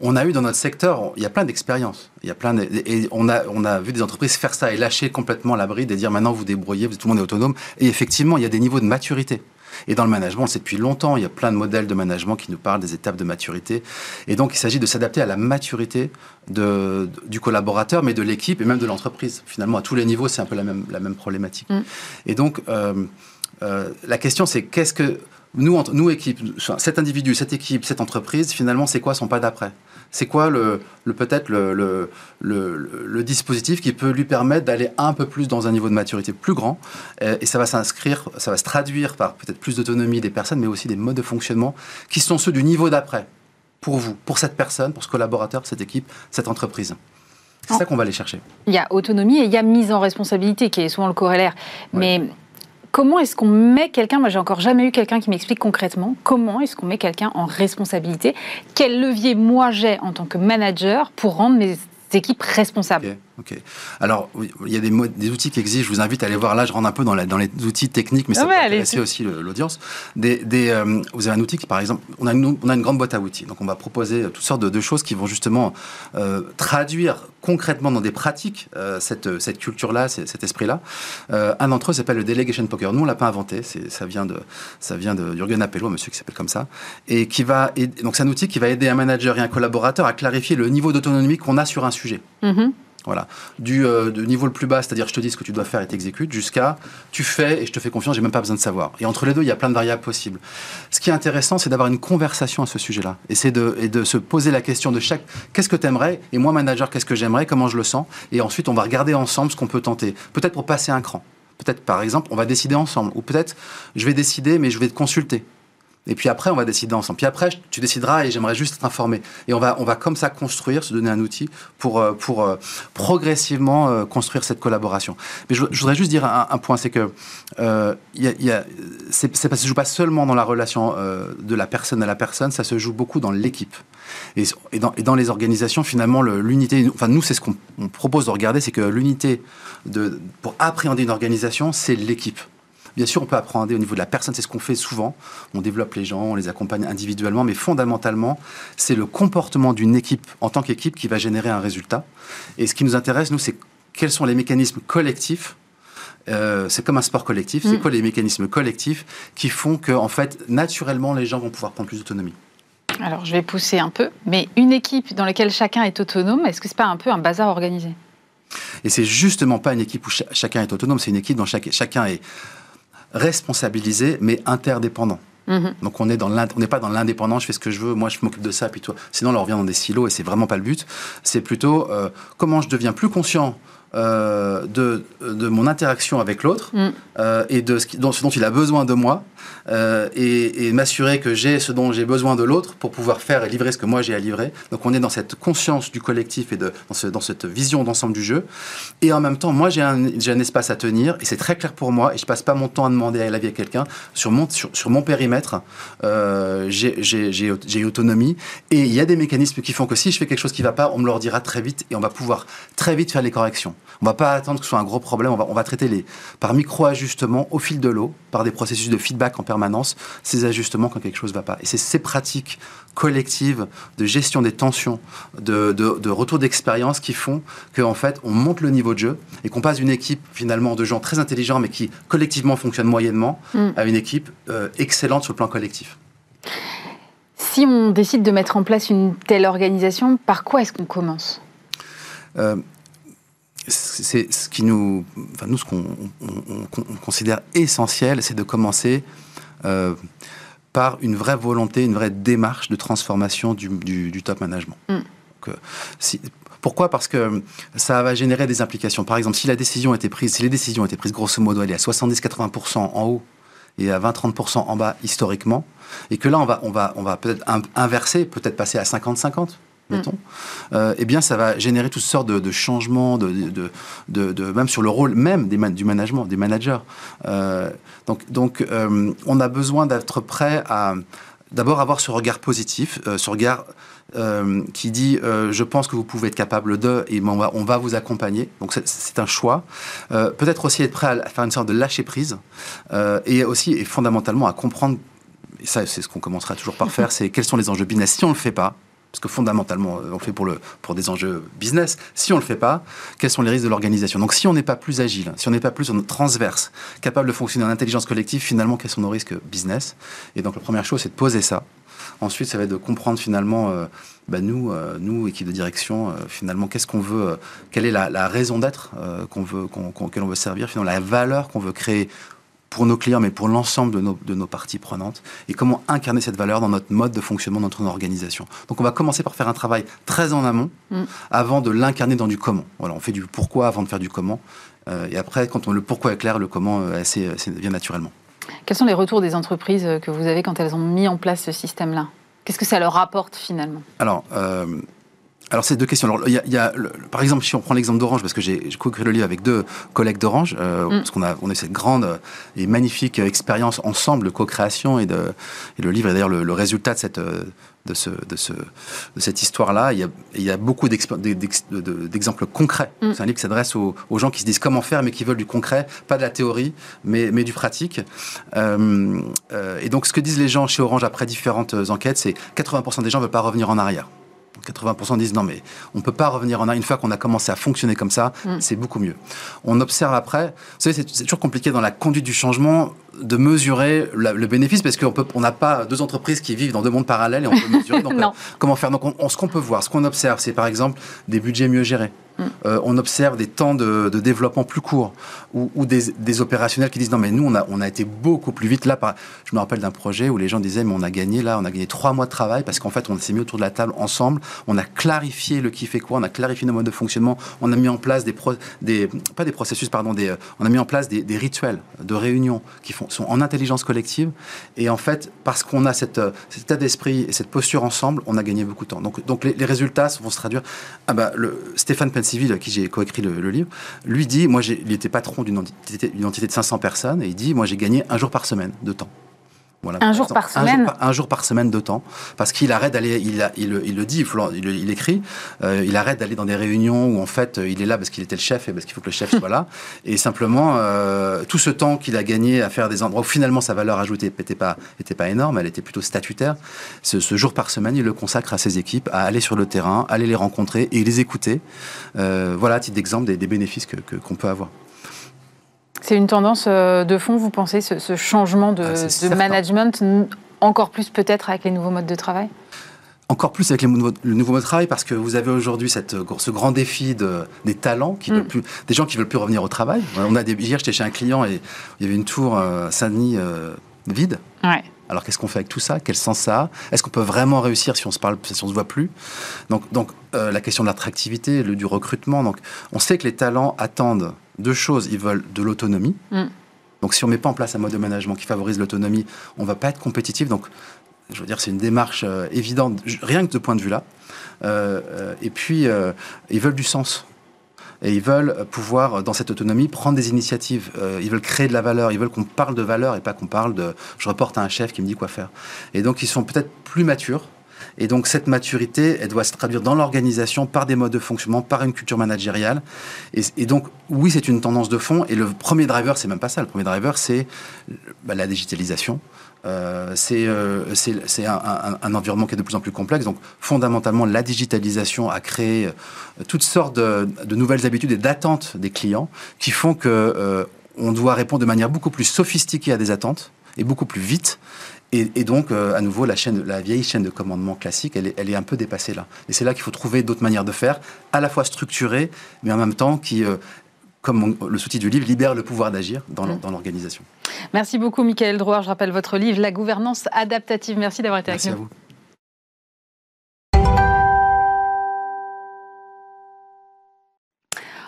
on a eu dans notre secteur, il y a plein d'expériences. Il y a plein et on a, on a vu des entreprises faire ça et lâcher complètement la bride et dire maintenant, vous débrouillez, tout le monde est autonome. Et effectivement, il y a des niveaux de maturité. Et dans le management, on sait depuis longtemps, il y a plein de modèles de management qui nous parlent des étapes de maturité. Et donc, il s'agit de s'adapter à la maturité de, du collaborateur, mais de l'équipe et même de l'entreprise. Finalement, à tous les niveaux, c'est un peu la même, la même problématique. Mm. Et donc, euh, euh, la question, c'est qu'est-ce que nous, nous équipe, cet individu, cette équipe, cette entreprise, finalement, c'est quoi son pas d'après? C'est quoi le, peut-être le, le, dispositif qui peut lui permettre d'aller un peu plus dans un niveau de maturité plus grand euh, et ça va s'inscrire, ça va se traduire par peut-être plus d'autonomie des personnes, mais aussi des modes de fonctionnement qui sont ceux du niveau d'après pour vous, pour cette personne, pour ce collaborateur, cette équipe, cette entreprise. C'est ça qu'on va aller chercher. Il y a autonomie et il y a mise en responsabilité qui est souvent le corrélaire. Mais Comment est-ce qu'on met quelqu'un, moi j'ai encore jamais eu quelqu'un qui m'explique concrètement, comment est-ce qu'on met quelqu'un en responsabilité? Quel levier moi j'ai en tant que manager pour rendre mes équipes responsables? Ok. Alors, il y a des, des, outils qui existent. Je vous invite à aller voir. Là, je rentre un peu dans, la, dans les outils techniques, mais ça peut intéresser aussi l'audience. Des, des euh, vous avez un outil qui, par exemple, on a, une, on a une grande boîte à outils. Donc, on va proposer toutes sortes de, choses qui vont justement euh, traduire concrètement dans des pratiques euh, cette, cette culture-là, cet esprit-là. un d'entre eux s'appelle le Delegation Poker. Nous, on l'a pas inventé. Ça vient de, ça vient de Jürgen Appello, un monsieur qui s'appelle comme ça, et qui va. donc, c'est un outil qui va aider un manager et un collaborateur à clarifier le niveau d'autonomie qu'on a sur un sujet. Mm-hmm. Voilà. Du euh, niveau le plus bas, c'est-à-dire je te dis ce que tu dois faire et t'exécutes, jusqu'à tu fais et je te fais confiance, j'ai même pas besoin de savoir. Et entre les deux, il y a plein de variables possibles. Ce qui est intéressant, c'est d'avoir une conversation à ce sujet-là. Et c'est de, de se poser la question de chaque qu'est-ce que tu aimerais et moi, manager, qu'est-ce que j'aimerais, comment je le sens? Et ensuite, on va regarder ensemble ce qu'on peut tenter. Peut-être pour passer un cran. Peut-être, par exemple, on va décider ensemble. Ou peut-être, je vais décider, mais je vais te consulter. Et puis après, on va décider ensemble. Puis après, tu décideras et j'aimerais juste être informé. Et on va, on va comme ça construire, se donner un outil pour, euh, pour euh, progressivement euh, construire cette collaboration. Mais je, voudrais juste dire un, point, c'est que euh, y c'est, se joue pas seulement dans la relation de la personne à la personne, ça se joue beaucoup dans l'équipe. Et, et, dans, et dans les organisations, finalement, l'unité, enfin nous, c'est ce qu'on propose de regarder, c'est que l'unité de, pour appréhender une organisation, c'est l'équipe. Bien sûr, on peut apprendre au niveau de la personne, c'est ce qu'on fait souvent. On développe les gens, on les accompagne individuellement, mais fondamentalement, c'est le comportement d'une équipe en tant qu'équipe qui va générer un résultat. Et ce qui nous intéresse, nous, c'est quels sont les mécanismes collectifs euh, c'est comme un sport collectif. C'est mm. quoi les mécanismes collectifs qui font que, en fait, naturellement, les gens vont pouvoir prendre plus d'autonomie? Alors, je vais pousser un peu, mais une équipe dans laquelle chacun est autonome, est-ce que c'est pas un peu un bazar organisé? Et c'est justement pas une équipe où chacun est autonome, c'est une équipe dont chacun est responsabilisé, mais interdépendant. Mhm. Donc on est dans on n'est pas dans l'indépendant, je fais ce que je veux, moi je m'occupe de ça, puis toi. Sinon, on revient dans des silos et c'est vraiment pas le but. C'est plutôt euh, comment je deviens plus conscient euh, de, de, mon interaction avec l'autre mm. euh, et de ce, dont, ce, dont, il a besoin de moi euh, et, et m'assurer que j'ai ce dont j'ai besoin de l'autre pour pouvoir faire et livrer ce que moi j'ai à livrer. Donc on est dans cette conscience du collectif et de, dans, ce, dans cette vision d'ensemble du jeu. Et en même temps, moi j'ai un, un, espace à tenir et c'est très clair pour moi et je passe pas mon temps à demander à l'avis à quelqu'un. Sur mon, sur, sur mon périmètre, j'ai autonomie et il y a des mécanismes qui font que si je fais quelque chose qui va pas, on me le dira très vite et on va pouvoir très vite faire les corrections. On va pas attendre que ce soit un gros problème. On va, on va traiter les, par micro-ajustements au fil de l'eau, par des processus de feedback en permanence, ces ajustements quand quelque chose ne va pas. Et c'est ces pratiques collectives de gestion des tensions, de, de, retour d'expérience qui font qu'en fait, on monte le niveau de jeu et qu'on passe d'une équipe finalement de gens très intelligents mais qui collectivement fonctionnent moyennement mm. à une équipe euh, excellente sur le plan collectif. Si on décide de mettre en place une telle organisation, par quoi est-ce qu'on commence? Euh, c'est ce qui nous, enfin nous, ce qu'on considère essentiel, c'est de commencer euh, par une vraie volonté, une vraie démarche de transformation du, top management. Mm. Si, pourquoi? Parce que ça va générer des implications. Par exemple, si la décision été prise, si les décisions été prises, grosso modo, elle est à 70-80% en haut et à 20-30% en bas historiquement, et que là, on va, on va, on va peut-être inverser, peut-être passer à 50-50 mettons, euh, eh bien, ça va générer toutes sortes de, changements, de, même sur le rôle même du management, des managers. Euh, donc, donc euh, on a besoin d'être prêt à d'abord avoir ce regard positif, ce regard qui dit je pense que vous pouvez être capable de et on va, on va vous accompagner. Donc c'est un choix. Peut-être aussi être prêt à faire une sorte de lâcher prise et aussi et fondamentalement à comprendre. Et ça, c'est ce qu'on commencera toujours par faire, c'est quels sont les enjeux business. Si on ne le fait pas, parce que fondamentalement, euh, on le fait pour, le, pour des enjeux business. Si on ne le fait pas, quels sont les risques de l'organisation? Donc si on n'est pas plus agile, si on n'est pas plus transverse, capable de fonctionner en intelligence collective, finalement, quels sont nos risques business? Et donc la première chose, c'est de poser ça. Ensuite, ça va être de comprendre finalement, euh, bah, nous, euh, nous, équipe de direction, finalement, qu'est-ce qu'on veut, quelle est la, raison d'être qu'on veut, veut servir, finalement, la valeur qu'on veut créer pour nos clients, mais pour l'ensemble de nos, de nos parties prenantes, et comment incarner cette valeur dans notre mode de fonctionnement, dans notre organisation. Donc on va commencer par faire un travail très en amont, mm. avant de l'incarner dans du comment. Voilà, on fait du pourquoi avant de faire du comment, euh, et après, quand on, le pourquoi est clair, le comment euh, assez, vient naturellement. Quels sont les retours des entreprises que vous avez quand elles ont mis en place ce système-là? Qu'est-ce que ça leur apporte finalement? Alors, euh, alors, c'est deux questions. Alors, il y a, par exemple, si on prend l'exemple d'Orange, parce que j'ai co-écrit le livre avec deux collègues d'Orange, euh, mm. parce qu'on a, on a cette grande et magnifique expérience ensemble de co-création et, de, et le livre est d'ailleurs le, résultat de cette, de, ce, de, ce, de cette histoire-là. Il, il, y a beaucoup d'exemples concrets. Mm. C'est un livre qui s'adresse aux, gens qui se disent comment faire, mais qui veulent du concret, pas de la théorie, mais, mais du pratique. Euh, euh, et donc, ce que disent les gens chez Orange après différentes enquêtes, c'est 80% des gens ne veulent pas revenir en arrière. 80% disent non, mais on ne peut pas revenir en arrière. Une fois qu'on a commencé à fonctionner comme ça, mm. c'est beaucoup mieux. On observe après, vous savez, c'est toujours compliqué dans la conduite du changement de mesurer le bénéfice parce qu'on n'a pas deux entreprises qui vivent dans deux mondes parallèles et on peut mesurer. Donc, euh, comment faire Donc, ce qu'on peut voir, ce qu'on observe, c'est par exemple des budgets mieux gérés. Mm. Euh, on observe des temps de, développement plus courts ou, des, opérationnels qui disent non mais nous on a, on a été beaucoup plus vite là. Par... Je me rappelle d'un projet où les gens disaient mais on a gagné là, on a gagné trois mois de travail parce qu'en fait on s'est mis autour de la table ensemble, on a clarifié le qui fait quoi, on a clarifié nos modes de fonctionnement, on a mis en place des, des pas des processus pardon, des, euh, on a mis en place des, rituels de réunion qui font, sont en intelligence collective et en fait parce qu'on a euh, cet état d'esprit et cette posture ensemble, on a gagné beaucoup de temps. Donc, donc les, résultats vont se traduire. Ah bah, le, Stéphane Civil, à qui j'ai coécrit le, le, livre, lui dit, moi, il était patron d'une entité, entité, de 500 personnes, et il dit, moi, j'ai gagné un jour par semaine de temps un jour par semaine un jour par, semaine de temps. Parce qu'il arrête d'aller, il, il, le dit, il, il écrit, euh, il arrête d'aller dans des réunions où en fait il est là parce qu'il était le chef et parce qu'il faut que le chef soit là. Et simplement, euh, tout ce temps qu'il a gagné à faire des endroits où finalement sa valeur ajoutée n'était pas, était pas énorme, elle était plutôt statutaire, ce, jour par semaine, il le consacre à ses équipes, à aller sur le terrain, aller les rencontrer et les écouter. Euh, voilà, titre d'exemple des, bénéfices que, qu'on peut avoir. C'est une tendance euh, de fond, vous pensez, ce, changement de, ah, management, encore plus peut-être avec les nouveaux modes de travail? Encore plus avec le nouveau mode de travail parce que vous avez aujourd'hui ce grand défi de, des talents, qui mm. plus, des gens qui veulent plus revenir au travail. On a des, hier, j'étais chez un client et il y avait une tour euh, Saint-Denis euh, vide. Alors qu'est-ce qu'on fait avec tout ça? Quel sens ça a? Est-ce qu'on peut vraiment réussir si on se parle, si on se voit plus? Donc, donc la question de l'attractivité, du recrutement. Donc, on sait que les talents attendent deux choses. Ils veulent de l'autonomie. Mm. Donc, si on ne met pas en place un mode de management qui favorise l'autonomie, on ne va pas être compétitif. Donc, je veux dire, c'est une démarche euh, évidente, rien que de ce point de vue-là. Euh, euh, et puis, ils veulent du sens. Et ils veulent pouvoir, dans cette autonomie, prendre des initiatives. ils veulent créer de la valeur. Ils veulent qu'on parle de valeur et pas qu'on parle de je reporte à un chef qui me dit quoi faire. Et donc, ils sont peut-être plus matures et donc cette maturité, elle doit se traduire dans l'organisation par des modes de fonctionnement, par une culture managériale. Et, donc oui, c'est une tendance de fond. Et le premier driver, c'est même pas ça. Le premier driver, c'est bah, la digitalisation. Euh, c'est euh, un, environnement qui est de plus en plus complexe. Donc, fondamentalement, la digitalisation a créé euh, toutes sortes de, nouvelles habitudes et d'attentes des clients qui font que euh, on doit répondre de manière beaucoup plus sophistiquée à des attentes et beaucoup plus vite. Et, donc, euh, à nouveau, la, chaîne, la vieille chaîne de commandement classique, elle est, elle est un peu dépassée là. Et c'est là qu'il faut trouver d'autres manières de faire, à la fois structurées, mais en même temps qui, euh, comme le sous-titre du livre, libère le pouvoir d'agir dans, mmh. l'organisation. Merci beaucoup, Michael Drouard. Je rappelle votre livre, La gouvernance adaptative. Merci d'avoir été avec nous. À vous.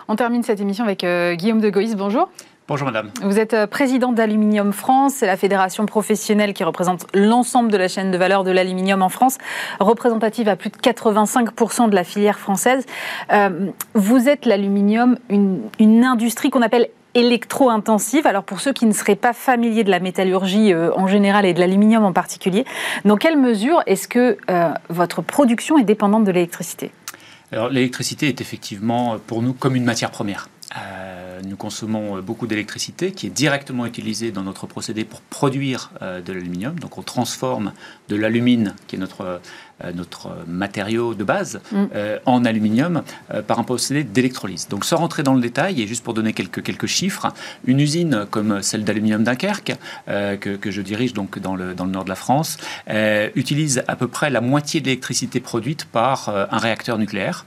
On termine cette émission avec euh, Guillaume de Goïs. Bonjour. Bonjour madame. Vous êtes euh, président d'Aluminium France, c'est la fédération professionnelle qui représente l'ensemble de la chaîne de valeur de l'aluminium en France, représentative à plus de 85% de la filière française. Euh, vous êtes l'aluminium, une, industrie qu'on appelle électro-intensive. Alors pour ceux qui ne seraient pas familiers de la métallurgie euh, en général et de l'aluminium en particulier, dans quelle mesure est-ce que votre production est dépendante de l'électricité? Alors l'électricité est effectivement pour nous comme une matière première. Euh, nous consommons beaucoup d'électricité qui est directement utilisée dans notre procédé pour produire euh, de l'aluminium. Donc on transforme de l'alumine, qui est notre euh, notre matériau de base mm. euh, en aluminium euh, par un procédé d'électrolyse. Donc sans rentrer dans le détail, et juste pour donner quelques, quelques chiffres, une usine comme celle d'Aluminium Dunkerque, que, que, je dirige donc dans le, dans le nord de la France, utilise à peu près la moitié de l'électricité produite par un réacteur nucléaire,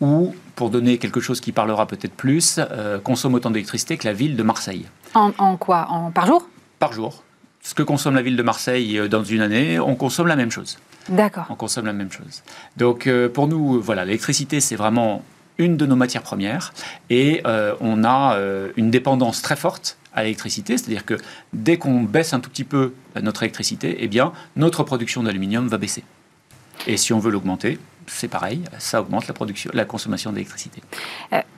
ou, pour donner quelque chose qui parlera peut-être plus, consomme autant d'électricité que la ville de Marseille. En, en quoi? En, Par jour? Par jour. Ce que consomme la ville de Marseille dans une année, on consomme la même chose. D'accord. On consomme la même chose. Donc euh, pour nous, voilà, l'électricité, c'est vraiment une de nos matières premières et euh, on a euh, une dépendance très forte à l'électricité, c'est-à-dire que dès qu'on baisse un tout petit peu notre électricité, eh bien notre production d'aluminium va baisser. Et si on veut l'augmenter, c'est pareil, ça augmente la production, la consommation d'électricité.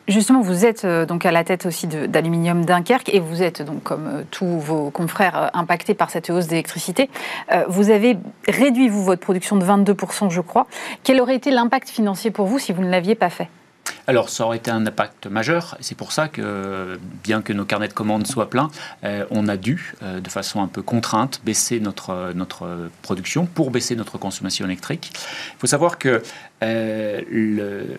Justement, vous êtes euh, donc à la tête aussi d'Aluminium Dunkerque et vous êtes donc comme euh, tous vos confrères euh, impactés par cette hausse d'électricité. vous avez réduit vous votre production de 22%, je crois. Quel aurait été l'impact financier pour vous si vous ne l'aviez pas fait? Alors, ça aurait été un impact majeur. C'est pour ça que, bien que nos carnets de commandes soient pleins, on a dû, de façon un peu contrainte, baisser notre, notre production pour baisser notre consommation électrique. Il faut savoir que le,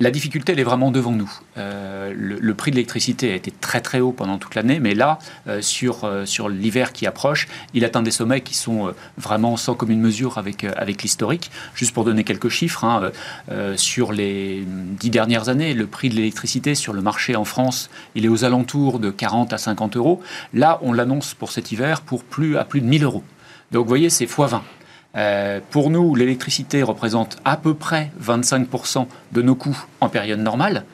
la difficulté, elle est vraiment devant nous. Euh, le, prix de l'électricité a été très très haut pendant toute l'année, mais là, euh, sur, euh, sur l'hiver qui approche, il atteint des sommets qui sont vraiment sans commune mesure avec, avec l'historique. Juste pour donner quelques chiffres, hein, sur les dix dernières années, le prix de l'électricité sur le marché en France, il est aux alentours de 40 à 50 euros. Là, on l'annonce pour cet hiver pour plus, à plus de 1000 euros. Donc vous voyez, c'est x20. Euh, pour nous, l'électricité représente à peu près 25% de nos coûts en période normale.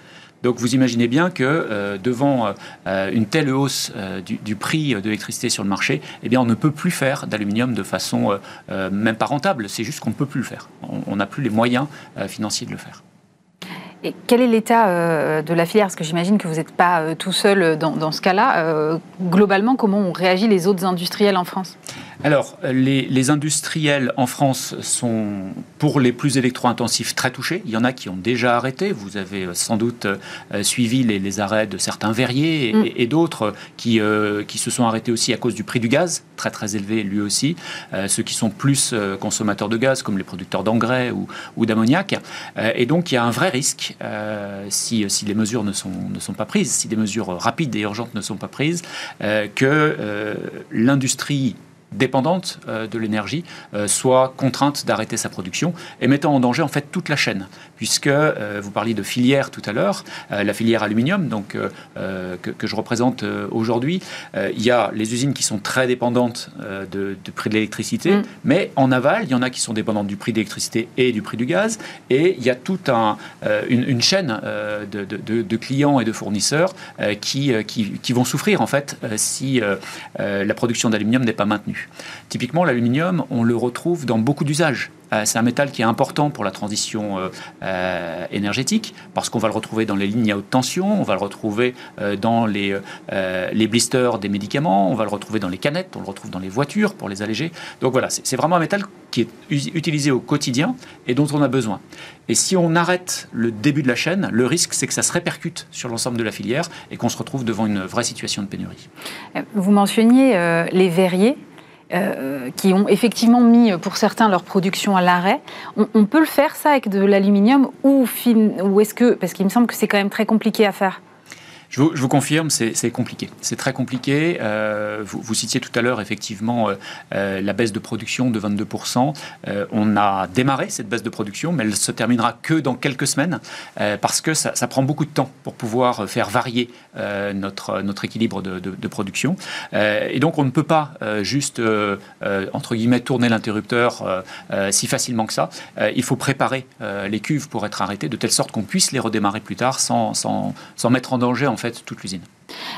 Donc vous imaginez bien que euh, devant euh, une telle hausse du, prix de l'électricité sur le marché, eh bien on ne peut plus faire d'aluminium de façon même pas rentable. C'est juste qu'on ne peut plus le faire. On n'a plus les moyens financiers de le faire. Et quel est l'état de la filière? Parce que j'imagine que vous n'êtes pas tout seul dans, dans ce cas-là. globalement, comment ont réagi les autres industriels en France? Alors, les, industriels en France sont, pour les plus électro-intensifs, très touchés. Il y en a qui ont déjà arrêté. Vous avez sans doute euh, suivi les, arrêts de certains verriers et, mm. d'autres qui, euh, qui se sont arrêtés aussi à cause du prix du gaz, très très élevé lui aussi. Euh, ceux qui sont plus consommateurs de gaz, comme les producteurs d'engrais ou, ou d'ammoniac. et donc, il y a un vrai risque, si, si, les mesures ne sont, ne sont pas prises, si des mesures rapides et urgentes ne sont pas prises, que l'industrie dépendante euh, de l'énergie euh, soit contrainte d'arrêter sa production et mettant en danger en fait toute la chaîne puisque euh, vous parliez de filière tout à l'heure la filière aluminium donc que, je représente aujourd'hui il y a les usines qui sont très dépendantes de, du prix de l'électricité mm. mais en aval il y en a qui sont dépendantes du prix de l'électricité et du prix du gaz et il y a toute un, une, chaîne de, de, clients et de fournisseurs qui, qui, qui, vont souffrir en fait si la production d'aluminium n'est pas maintenue Typiquement, l'aluminium, on le retrouve dans beaucoup d'usages. Euh, c'est un métal qui est important pour la transition euh, euh, énergétique parce qu'on va le retrouver dans les lignes à haute tension, on va le retrouver dans les, les blisters des médicaments, on va le retrouver dans les canettes, on le retrouve dans les voitures pour les alléger. Donc voilà, c'est vraiment un métal qui est utilisé au quotidien et dont on a besoin. Et si on arrête le début de la chaîne, le risque c'est que ça se répercute sur l'ensemble de la filière et qu'on se retrouve devant une vraie situation de pénurie. Vous mentionniez les verriers. Euh, qui ont effectivement mis pour certains leur production à l'arrêt. On, peut le faire ça avec de l'aluminium ou, ou est-ce que, parce qu'il me semble que c'est quand même très compliqué à faire je vous, confirme, c'est compliqué. C'est très compliqué. Euh, vous, citiez tout à l'heure effectivement euh, euh, la baisse de production de 22%. on a démarré cette baisse de production, mais elle se terminera que dans quelques semaines parce que ça, prend beaucoup de temps pour pouvoir faire varier notre, notre équilibre de, production. et donc on ne peut pas juste, entre guillemets, tourner l'interrupteur si facilement que ça. il faut préparer les cuves pour être arrêtées de telle sorte qu'on puisse les redémarrer plus tard sans, sans, sans mettre en danger en fait toute l'usine.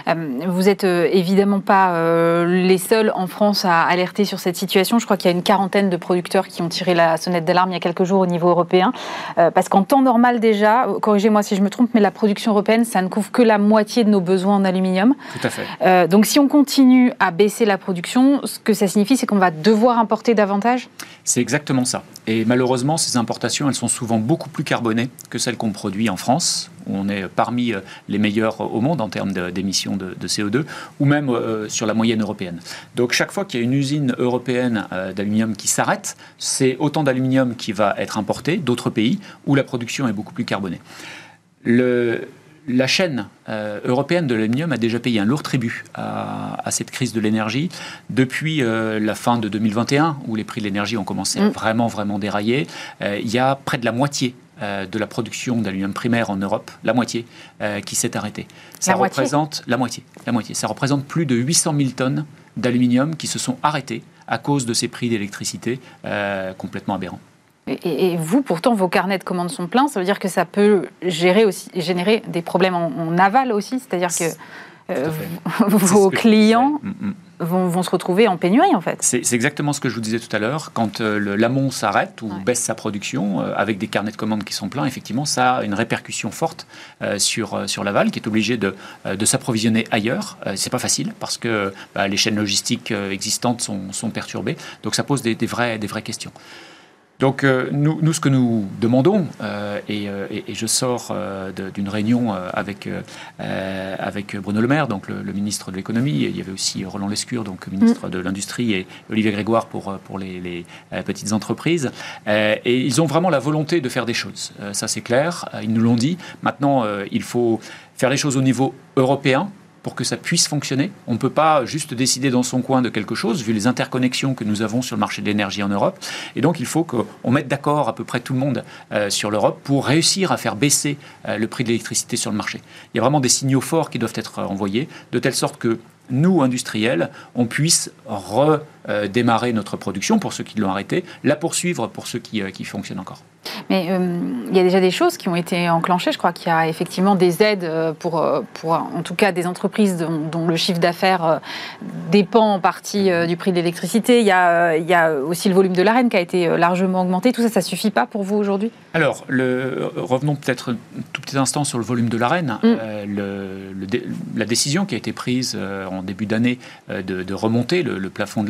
Euh, vous n'êtes euh, évidemment pas euh, les seuls en France à alerter sur cette situation. Je crois qu'il y a une quarantaine de producteurs qui ont tiré la sonnette d'alarme il y a quelques jours au niveau européen. parce qu'en temps normal déjà, corrigez-moi si je me trompe, mais la production européenne, ça ne couvre que la moitié de nos besoins en aluminium. Tout à fait. donc si on continue à baisser la production, ce que ça signifie, c'est qu'on va devoir importer davantage? C'est exactement ça. Et malheureusement, ces importations, elles sont souvent beaucoup plus carbonées que celles qu'on produit en France on est parmi euh, les meilleurs au monde en termes d'émissions de, CO2, ou même euh, sur la moyenne européenne. Donc chaque fois qu'il y a une usine européenne euh, d'aluminium qui s'arrête, c'est autant d'aluminium qui va être importé d'autres pays où la production est beaucoup plus carbonée. la chaîne européenne de l'aluminium a déjà payé un lourd tribut à, cette crise de l'énergie depuis la fin de 2021, où les prix de l'énergie ont commencé à mm. vraiment, vraiment dérailler. il y a près de la moitié euh, de la production d'aluminium primaire en Europe, la moitié, euh, qui s'est arrêtée. Ça représente la moitié, la moitié. Ça représente plus de 800 000 tonnes d'aluminium qui se sont arrêtées à cause de ces prix d'électricité euh, complètement aberrants. Et, vous, pourtant, vos carnets de commandes sont pleins. Ça veut dire que ça peut gérer aussi, générer des problèmes en, aval aussi. C'est-à-dire que vos clients. Mm, mm vont, se retrouver en pénurie en fait. C'est exactement ce que je vous disais tout à l'heure. Quand euh, l'amont s'arrête ou baisse sa production euh, avec des carnets de commandes qui sont pleins, effectivement, ça a une répercussion forte euh, sur, sur l'aval qui est obligé de, de s'approvisionner ailleurs. c'est pas facile parce que bah, les chaînes logistiques existantes sont, sont, perturbées. Donc ça pose des, des, vrais, des vraies questions. Donc euh, nous, nous, ce que nous demandons, euh, euh, et, je sors d'une réunion avec, avec Bruno Le Maire, donc le, ministre de l'économie, il y avait aussi Roland Lescure, donc ministre mm. de l'industrie, et Olivier Grégoire pour, pour les, petites entreprises. et ils ont vraiment la volonté de faire des choses. ça c'est clair, ils nous l'ont dit. Maintenant, il faut faire les choses au niveau européen pour que ça puisse fonctionner. On ne peut pas juste décider dans son coin de quelque chose, vu les interconnexions que nous avons sur le marché de l'énergie en Europe. Et donc, il faut qu'on mette d'accord à peu près tout le monde euh, sur l'Europe pour réussir à faire baisser euh, le prix de l'électricité sur le marché. Il y a vraiment des signaux forts qui doivent être envoyés, de telle sorte que nous, industriels, on puisse redémarrer notre production pour ceux qui l'ont arrêté, la poursuivre pour ceux qui, euh, qui fonctionnent encore. Mais euh, il y a déjà des choses qui ont été enclenchées. Je crois qu'il y a effectivement des aides euh, pour, euh, pour en tout cas, des entreprises dont, le chiffre d'affaires dépend en partie du prix de l'électricité. Il, y a, il y a aussi le volume de l'arène qui a été largement augmenté. Tout ça, ça suffit pas pour vous aujourd'hui? Alors, le, revenons peut-être un tout petit instant sur le volume de l'arène. Mm. la décision qui a été prise en début d'année de, remonter le, plafond de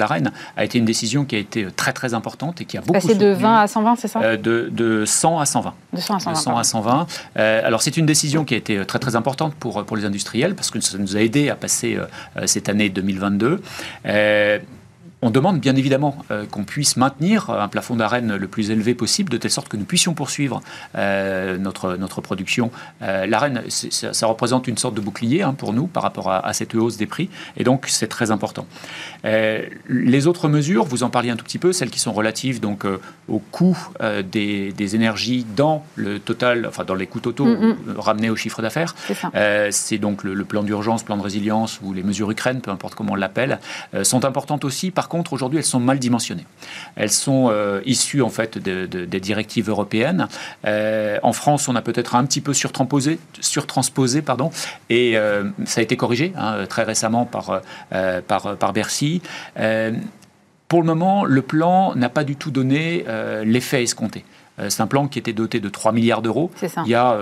a été une décision qui a été très très importante et qui a beaucoup passé de 20 à 120, c'est ça? de, de 100 à 120. De 100 à 120. 100 à 120. Euh, alors c'est une décision qui a été très très importante pour, pour les industriels parce que ça nous a aidé à passer euh, cette année 2022. On demande bien évidemment euh, qu'on puisse maintenir un plafond d'arène le plus élevé possible, de telle sorte que nous puissions poursuivre euh, notre, notre production. Euh, l'arène, ça, représente une sorte de bouclier hein, pour nous par rapport à, cette hausse des prix, et donc c'est très important. les autres mesures, vous en parliez un tout petit peu, celles qui sont relatives donc au coût des, énergies dans le total, enfin dans les coûts totaux ramenés au chiffre d'affaires. C'est donc le, le plan d'urgence, plan de résilience ou les mesures Ukraine, peu importe comment on l'appelle, sont importantes aussi. Par contre, aujourd'hui, elles sont mal dimensionnées. Elles sont euh, issues en fait des directives européennes. Euh, en France, on a peut-être un petit peu surtransposé, surtransposé pardon, et euh, ça a été corrigé hein, très récemment par, par, par Bercy. pour le moment, le plan n'a pas du tout donné l'effet escompté. C'est un plan qui était doté de 3 milliards d'euros. Il y a,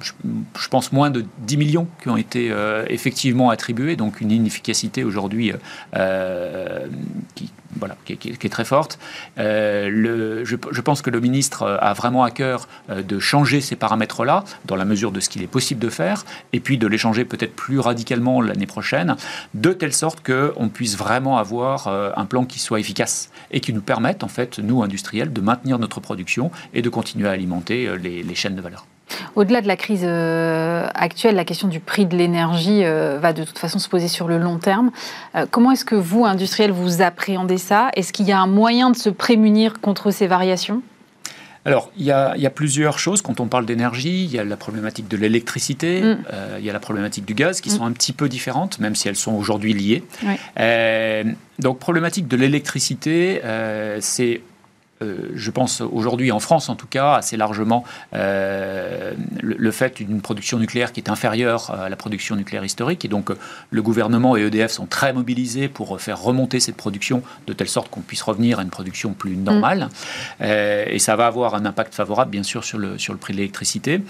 je, pense, moins de 10 millions qui ont été effectivement attribués, donc une inefficacité aujourd'hui qui, voilà, qui, est très forte. Euh, je, pense que le ministre a vraiment à cœur euh, de changer ces paramètres-là, dans la mesure de ce qu'il est possible de faire, et puis de les changer peut-être plus radicalement l'année prochaine, de telle sorte qu'on puisse vraiment avoir euh, un plan qui soit efficace et qui nous permette, en fait, nous, industriels, de maintenir notre production et de continuer à alimenter les chaînes de valeur. Au-delà de la crise euh, actuelle, la question du prix de l'énergie euh, va de toute façon se poser sur le long terme. Euh, comment est-ce que vous, industriels, vous appréhendez ça? Est-ce qu'il y a un moyen de se prémunir contre ces variations? Alors, il y, a, plusieurs choses. Quand on parle d'énergie, il y a la problématique de l'électricité, mm. il y a la problématique du gaz, qui mm. sont un petit peu différentes, même si elles sont aujourd'hui liées. donc, problématique de l'électricité, c'est je pense aujourd'hui en France en tout cas assez largement euh, le, fait d'une production nucléaire qui est inférieure à la production nucléaire historique et donc le gouvernement et EDF sont très mobilisés pour faire remonter cette production de telle sorte qu'on puisse revenir à une production plus normale mm. euh, et ça va avoir un impact favorable bien sûr sur le, sur le prix de l'électricité.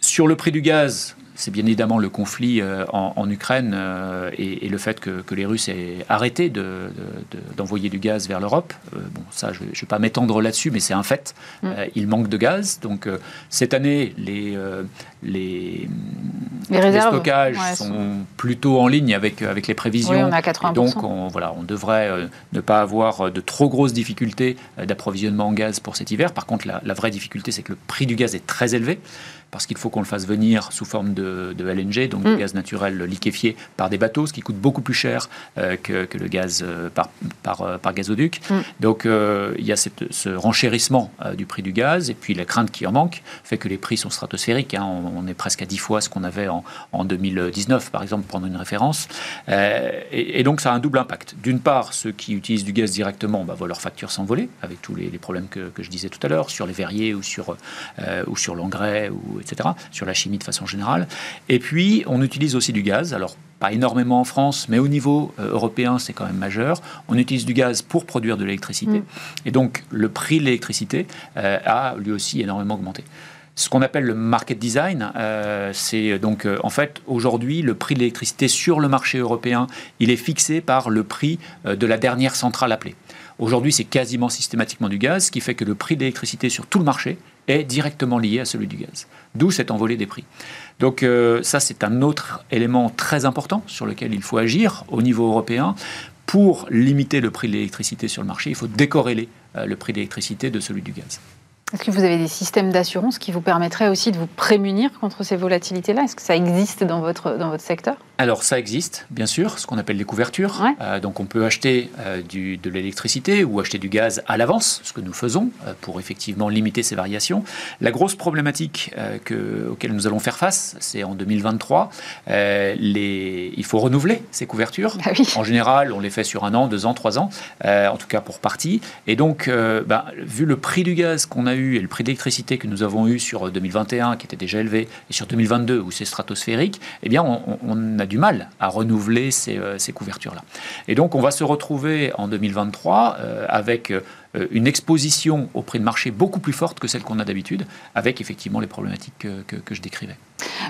Sur le prix du gaz, c'est bien évidemment le conflit euh, en, Ukraine euh, et, le fait que, les Russes aient arrêté d'envoyer du gaz vers l'Europe. Euh, bon, ça, je ne vais pas m'étendre là-dessus, mais c'est un fait. Mm. il manque de gaz. Donc, cette année, les, les, les, stockages sont plutôt en ligne avec, avec les prévisions. Oui, on a 80%. donc, on, voilà, on devrait ne pas avoir de trop grosses difficultés d'approvisionnement en gaz pour cet hiver. Par contre, la, la vraie difficulté, c'est que le prix du gaz est très élevé parce qu'il faut qu'on le fasse venir sous forme de, LNG, donc du mm. gaz naturel liquéfié par des bateaux, ce qui coûte beaucoup plus cher euh, que, le gaz euh, par, par, euh, par, gazoduc. Mm. Donc il y a ce renchérissement du prix du gaz, et puis la crainte qui en manque fait que les prix sont stratosphériques. Hein. on, est presque à 10 fois ce qu'on avait en, en, en 2019, par exemple, pour prendre une référence. Et, donc, ça a un double impact. D'une part, ceux qui utilisent du gaz directement bah, voient leur facture s'envoler, avec tous les, problèmes que, que, je disais tout à l'heure, sur les verriers ou sur, ou sur l'engrais, ou, etc., sur la chimie de façon générale. Et puis, on utilise aussi du gaz. Alors, pas énormément en France, mais au niveau euh, européen, c'est quand même majeur. On utilise du gaz pour produire de l'électricité. Mm. Et donc, le prix de l'électricité euh, a lui aussi énormément augmenté. Ce qu'on appelle le market design, euh, c'est donc en fait aujourd'hui le prix de l'électricité sur le marché européen, il est fixé par le prix de la dernière centrale appelée. Aujourd'hui, c'est quasiment systématiquement du gaz, ce qui fait que le prix de l'électricité sur tout le marché est directement lié à celui du gaz. D'où cette envolée des prix. Donc euh, ça, c'est un autre élément très important sur lequel il faut agir au niveau européen. Pour limiter le prix de l'électricité sur le marché, il faut décorréler euh, le prix de l'électricité de celui du gaz. Est-ce que vous avez des systèmes d'assurance qui vous permettraient aussi de vous prémunir contre ces volatilités-là? Est-ce que ça existe dans votre, dans votre secteur? Alors ça existe, bien sûr, ce qu'on appelle les couvertures. Euh, donc on peut acheter euh, du, de l'électricité ou acheter du gaz à l'avance, ce que nous faisons euh, pour effectivement limiter ces variations. La grosse problématique que, auquel nous allons faire face, c'est en 2023, les, il faut renouveler ces couvertures. Ah oui. En général, on les fait sur un an, deux ans, trois ans, en tout cas pour partie. Et donc, ben, vu le prix du gaz qu'on a eu et le prix d'électricité que nous avons eu sur 2021, qui était déjà élevé, et sur 2022, où c'est stratosphérique, eh bien, on, a du mal à renouveler ces, euh, ces couvertures-là. Et donc, on va se retrouver en 2023 euh, avec euh, une exposition au prix de marché beaucoup plus forte que celle qu'on a d'habitude, avec effectivement les problématiques que, que, je décrivais.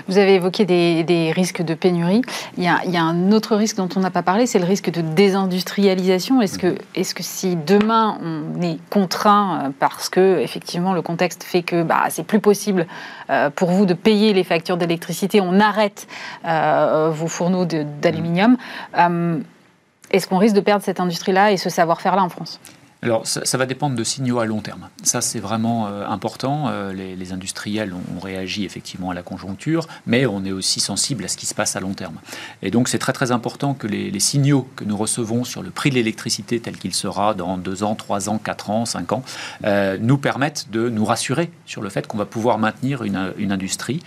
Vous avez évoqué des, des risques de pénurie. Il y, a, il y, a, un autre risque dont on n'a pas parlé, c'est le risque de désindustrialisation. Est-ce que, est que si demain on est contraint euh, parce que effectivement le contexte fait que bah, c'est plus possible euh, pour vous de payer les factures d'électricité, on arrête vos fourneaux d'aluminium. est-ce qu'on risque de perdre cette industrie-là et ce savoir-faire-là en France? Alors, ça, va dépendre de signaux à long terme. Ça, c'est vraiment euh, important. Euh, les, industriels ont, réagi effectivement à la conjoncture, mais on est aussi sensible à ce qui se passe à long terme. Et donc, c'est très très important que les, signaux que nous recevons sur le prix de l'électricité tel qu'il sera dans deux ans, trois ans, quatre ans, cinq ans, euh, nous permettent de nous rassurer sur le fait qu'on va pouvoir maintenir une, une industrie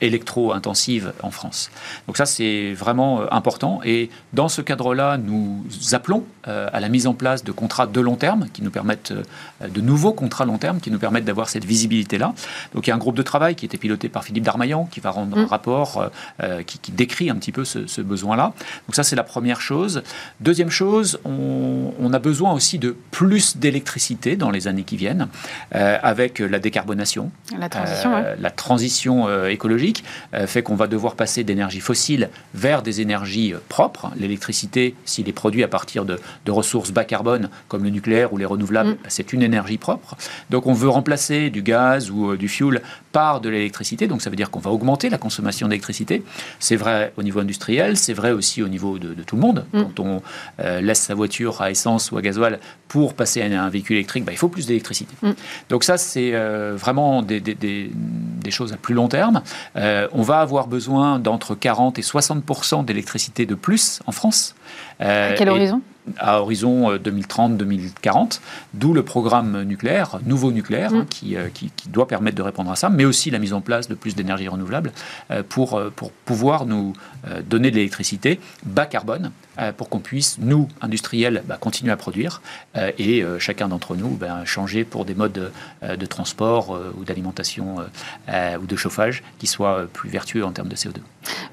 électro-intensive en France. Donc ça, c'est vraiment important. Et dans ce cadre-là, nous appelons à la mise en place de contrats de long terme, qui nous permettent euh, de nouveaux contrats long terme, qui nous permettent d'avoir cette visibilité-là. Donc il y a un groupe de travail qui était piloté par Philippe Darmaillan, qui va rendre un mm. rapport euh, euh, qui, décrit un petit peu ce, besoin-là. Donc ça, c'est la première chose. Deuxième chose, on, a besoin aussi de plus d'électricité dans les années qui viennent, avec la décarbonation, la transition, la transition écologique, fait qu'on va devoir passer d'énergie fossile vers des énergies propres. L'électricité, s'il est produit à partir de, de ressources bas carbone, comme le nucléaire, ou les renouvelables, mm. c'est une énergie propre. Donc on veut remplacer du gaz ou euh, du fuel par de l'électricité. Donc ça veut dire qu'on va augmenter la consommation d'électricité. C'est vrai au niveau industriel, c'est vrai aussi au niveau de, tout le monde. Mm. Quand on euh, laisse sa voiture à essence ou à gasoil pour passer à un véhicule électrique, bah, il faut plus d'électricité. Mm. Donc ça, c'est euh, vraiment des, des, choses à plus long terme. on va avoir besoin d'entre 40 et 60% d'électricité de plus en France. à quel horizon? À horizon 2030-2040, euh, d'où le programme nucléaire, nouveau nucléaire, hein, mm. euh, qui, qui, doit permettre de répondre à ça, mais aussi la mise en place de plus d'énergie renouvelable euh, pour, pour pouvoir nous donner de l'électricité bas carbone, pour qu'on puisse, nous, industriels, bah, continuer à produire et chacun d'entre nous bah, changer pour des modes de, transport ou d'alimentation ou de chauffage qui soient plus vertueux en termes de CO2.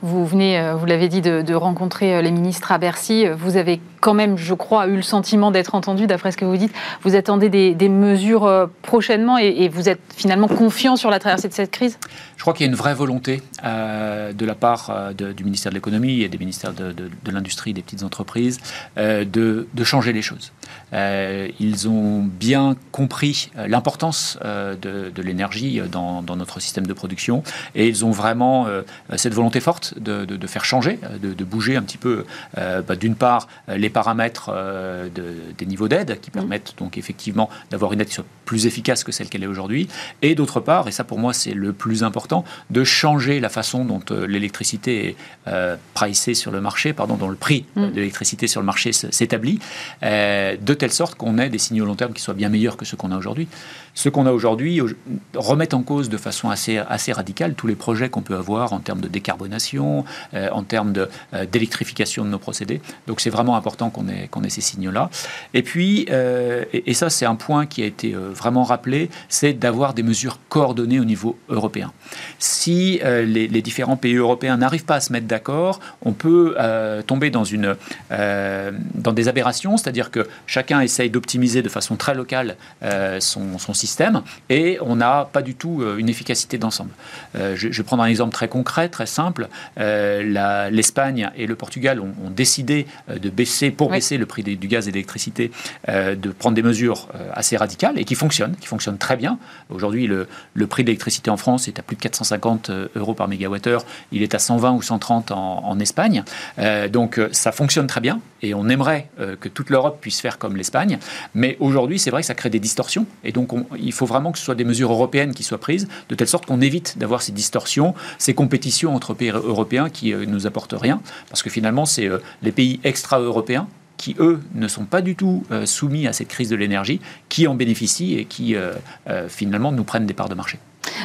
Vous venez, vous l'avez dit, de, de rencontrer les ministres à Bercy. Vous avez quand même je crois, eu le sentiment d'être entendu, d'après ce que vous dites. Vous attendez des, mesures euh, prochainement et, vous êtes finalement confiant sur la traversée de cette crise? Je crois qu'il y a une vraie volonté euh, de la part euh, du ministère de l'économie et des ministères de, l'industrie, des petites entreprises, de, changer les choses. Ils ont bien compris l'importance de, l'énergie dans, notre système de production et ils ont vraiment cette volonté forte de, faire changer, de, bouger un petit peu, bah, d'une part, les paramètres euh, des niveaux d'aide qui mm. permettent donc effectivement d'avoir une aide plus efficace que celle qu'elle est aujourd'hui. Et d'autre part, et ça pour moi c'est le plus important, de changer la façon dont euh, l'électricité est euh, pricée sur le marché, pardon, dont le prix mm. de l'électricité sur le marché s'établit, de telle sorte qu'on ait des signaux long terme qui soient bien meilleurs que ceux qu'on a aujourd'hui. Ce qu'on a aujourd'hui remet en cause de façon assez, assez radicale tous les projets qu'on peut avoir en termes de décarbonation, euh, en termes euh, d'électrification de, nos procédés. Donc c'est vraiment important qu'on ait, ait ces signaux-là. Et puis, euh, et, ça c'est un point qui a été vraiment rappelé, c'est d'avoir des mesures coordonnées au niveau européen. Si les, les, différents pays européens n'arrivent pas à se mettre d'accord, on peut tomber dans, une, dans des aberrations, c'est-à-dire que chacun essaye d'optimiser de façon très locale son, son système et on n'a pas du tout euh, une efficacité d'ensemble. Euh, je, vais prendre un exemple très concret, très simple. Euh, L'Espagne et le Portugal ont, décidé de baisser, pour baisser le prix du gaz et de l'électricité, de prendre des mesures assez radicales et qui fonctionnent, qui fonctionnent très bien. Aujourd'hui, le, le, prix de l'électricité en France est à plus de 450 euros par mégawattheure. Il est à 120 ou 130 en, en Espagne. donc ça fonctionne très bien et on aimerait que toute l'Europe puisse faire comme l'Espagne. Mais aujourd'hui, c'est vrai que ça crée des distorsions et donc on, il faut vraiment que ce soit des mesures européennes qui soient prises, de telle sorte qu'on évite d'avoir ces distorsions, ces compétitions entre pays européens qui euh, nous apportent rien, parce que finalement, c'est euh, les pays extra-européens qui, eux, ne sont pas du tout euh, soumis à cette crise de l'énergie, qui en bénéficient et qui, finalement, nous prennent des parts de marché.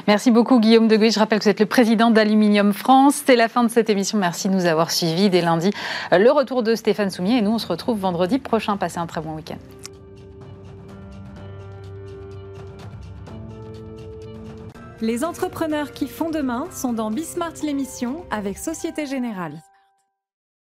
Merci beaucoup Guillaume de Je rappelle que vous êtes le président d'Aluminium France. C'est la fin de cette émission. Merci de nous avoir suivis. Dès lundi, le retour de Stéphane Soumier et nous, on se retrouve vendredi prochain. Passez un très bon week-end. Les entrepreneurs qui font demain sont dans Bismart l'émission avec Société Générale.